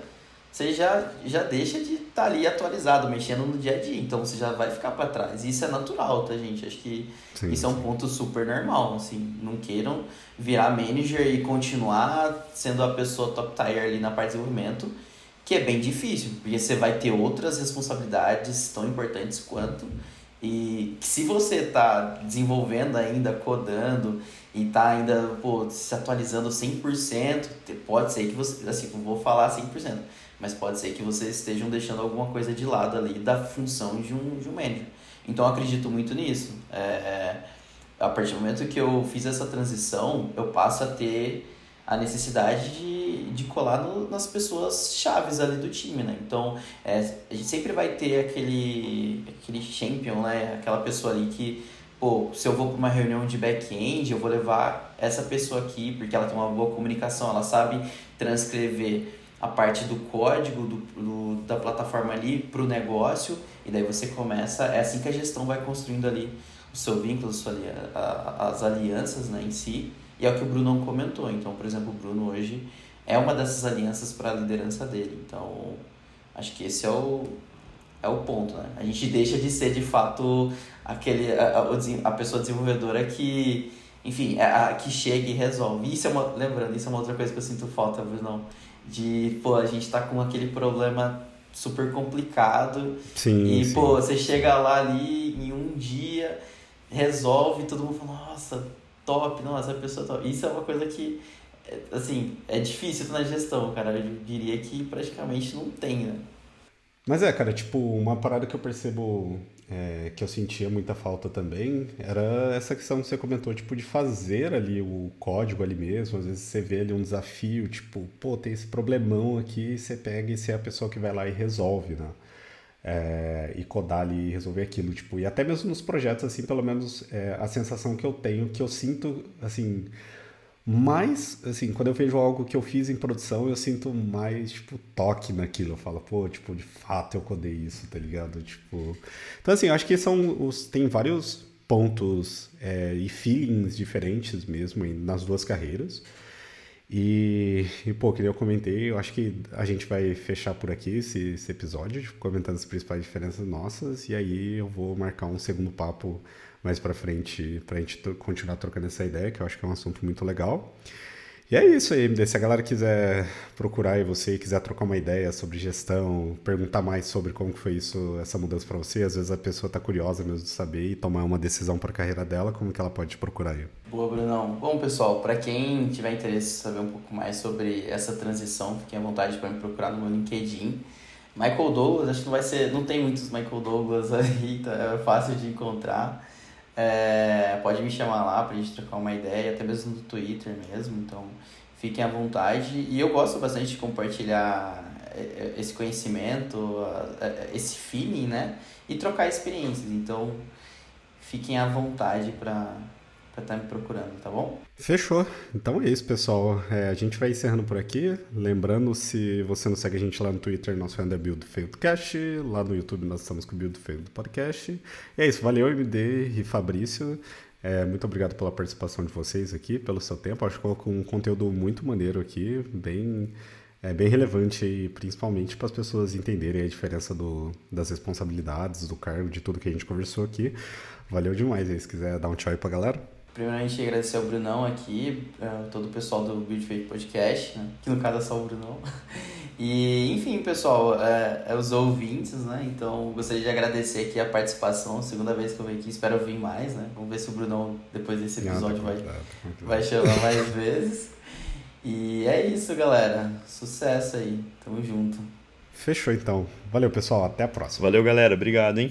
você já, já deixa de estar tá ali atualizado, mexendo no dia a dia. Então você já vai ficar para trás. Isso é natural, tá, gente? Acho que sim, isso é um ponto super normal. Assim, não queiram virar manager e continuar sendo a pessoa top tier ali na parte de desenvolvimento, que é bem difícil, porque você vai ter outras responsabilidades tão importantes quanto. E se você está desenvolvendo ainda, codando e está ainda pô, se atualizando 100%, pode ser que você, assim, não vou falar 100%, mas pode ser que vocês estejam deixando alguma coisa de lado ali da função de um, de um manager. Então eu acredito muito nisso. É, é, a partir do momento que eu fiz essa transição, eu passo a ter a necessidade de, de colar no, nas pessoas chaves ali do time, né? Então, é, a gente sempre vai ter aquele, aquele champion, né? Aquela pessoa ali que, pô, se eu vou para uma reunião de back-end, eu vou levar essa pessoa aqui, porque ela tem uma boa comunicação, ela sabe transcrever a parte do código do, do da plataforma ali para o negócio, e daí você começa, é assim que a gestão vai construindo ali o seu vínculo, sua, as alianças né, em si, e é o que o Bruno comentou. Então, por exemplo, o Bruno hoje é uma dessas alianças para a liderança dele. Então, acho que esse é o, é o ponto, né? A gente deixa de ser, de fato, aquele, a, a, a pessoa desenvolvedora que, enfim, é a, que chega e resolve. Isso é uma, lembrando, isso é uma outra coisa que eu sinto falta, Bruno, de, pô, a gente tá com aquele problema super complicado. Sim, e, sim. pô, você chega lá ali em um dia, resolve, todo mundo fala, nossa, top, nossa, a pessoa top. Isso é uma coisa que, assim, é difícil na gestão, cara. Eu diria que praticamente não tem, né? Mas é, cara, tipo, uma parada que eu percebo é, que eu sentia muita falta também era essa questão que você comentou, tipo, de fazer ali o código ali mesmo. Às vezes você vê ali um desafio, tipo, pô, tem esse problemão aqui, você pega e você é a pessoa que vai lá e resolve, né? É, e codar ali e resolver aquilo, tipo, e até mesmo nos projetos, assim, pelo menos é, a sensação que eu tenho, que eu sinto, assim, mais, assim, quando eu vejo algo que eu fiz em produção, eu sinto mais, tipo, toque naquilo. Eu falo, pô, tipo, de fato eu codei isso, tá ligado? Tipo... Então, assim, eu acho que são os... Tem vários pontos é, e feelings diferentes mesmo nas duas carreiras. E, e, pô, que eu comentei, eu acho que a gente vai fechar por aqui esse, esse episódio, tipo, comentando as principais diferenças nossas, e aí eu vou marcar um segundo papo mais para frente para a gente continuar trocando essa ideia, que eu acho que é um assunto muito legal. E é isso aí, MD. Se a galera quiser procurar aí você, quiser trocar uma ideia sobre gestão, perguntar mais sobre como foi isso, essa mudança para você, às vezes a pessoa está curiosa mesmo de saber e tomar uma decisão para a carreira dela, como que ela pode procurar aí? Boa, Brunão. Bom, pessoal, para quem tiver interesse em saber um pouco mais sobre essa transição, fiquem à vontade para me procurar no meu LinkedIn. Michael Douglas, acho que não vai ser, não tem muitos Michael Douglas aí, tá? é fácil de encontrar. É, pode me chamar lá pra gente trocar uma ideia, até mesmo no Twitter mesmo, então fiquem à vontade. E eu gosto bastante de compartilhar é, é, esse conhecimento, esse feeling, né? E trocar experiências. Então fiquem à vontade para para estar tá me procurando, tá bom? Fechou. Então é isso, pessoal. É, a gente vai encerrando por aqui. Lembrando, se você não segue a gente lá no Twitter, nosso handle é BuildFeidoCast. Lá no YouTube nós estamos com o Build Podcast. E é isso. Valeu, MD e Fabrício. É, muito obrigado pela participação de vocês aqui, pelo seu tempo. Acho que colocou um conteúdo muito maneiro aqui, bem, é, bem relevante e principalmente para as pessoas entenderem a diferença do, das responsabilidades, do cargo, de tudo que a gente conversou aqui. Valeu demais aí, se quiser dar um tchau aí pra galera. Primeiramente, agradecer ao Brunão aqui, é, todo o pessoal do Build Fake Podcast, né? que no caso é só o Brunão. E, enfim, pessoal, é, é, os ouvintes, né? Então, gostaria de agradecer aqui a participação, segunda vez que eu venho aqui, espero vir mais, né? Vamos ver se o Brunão, depois desse episódio, vai, vai chamar mais vezes. E é isso, galera. Sucesso aí. Tamo junto. Fechou, então. Valeu, pessoal. Até a próxima. Valeu, galera. Obrigado, hein?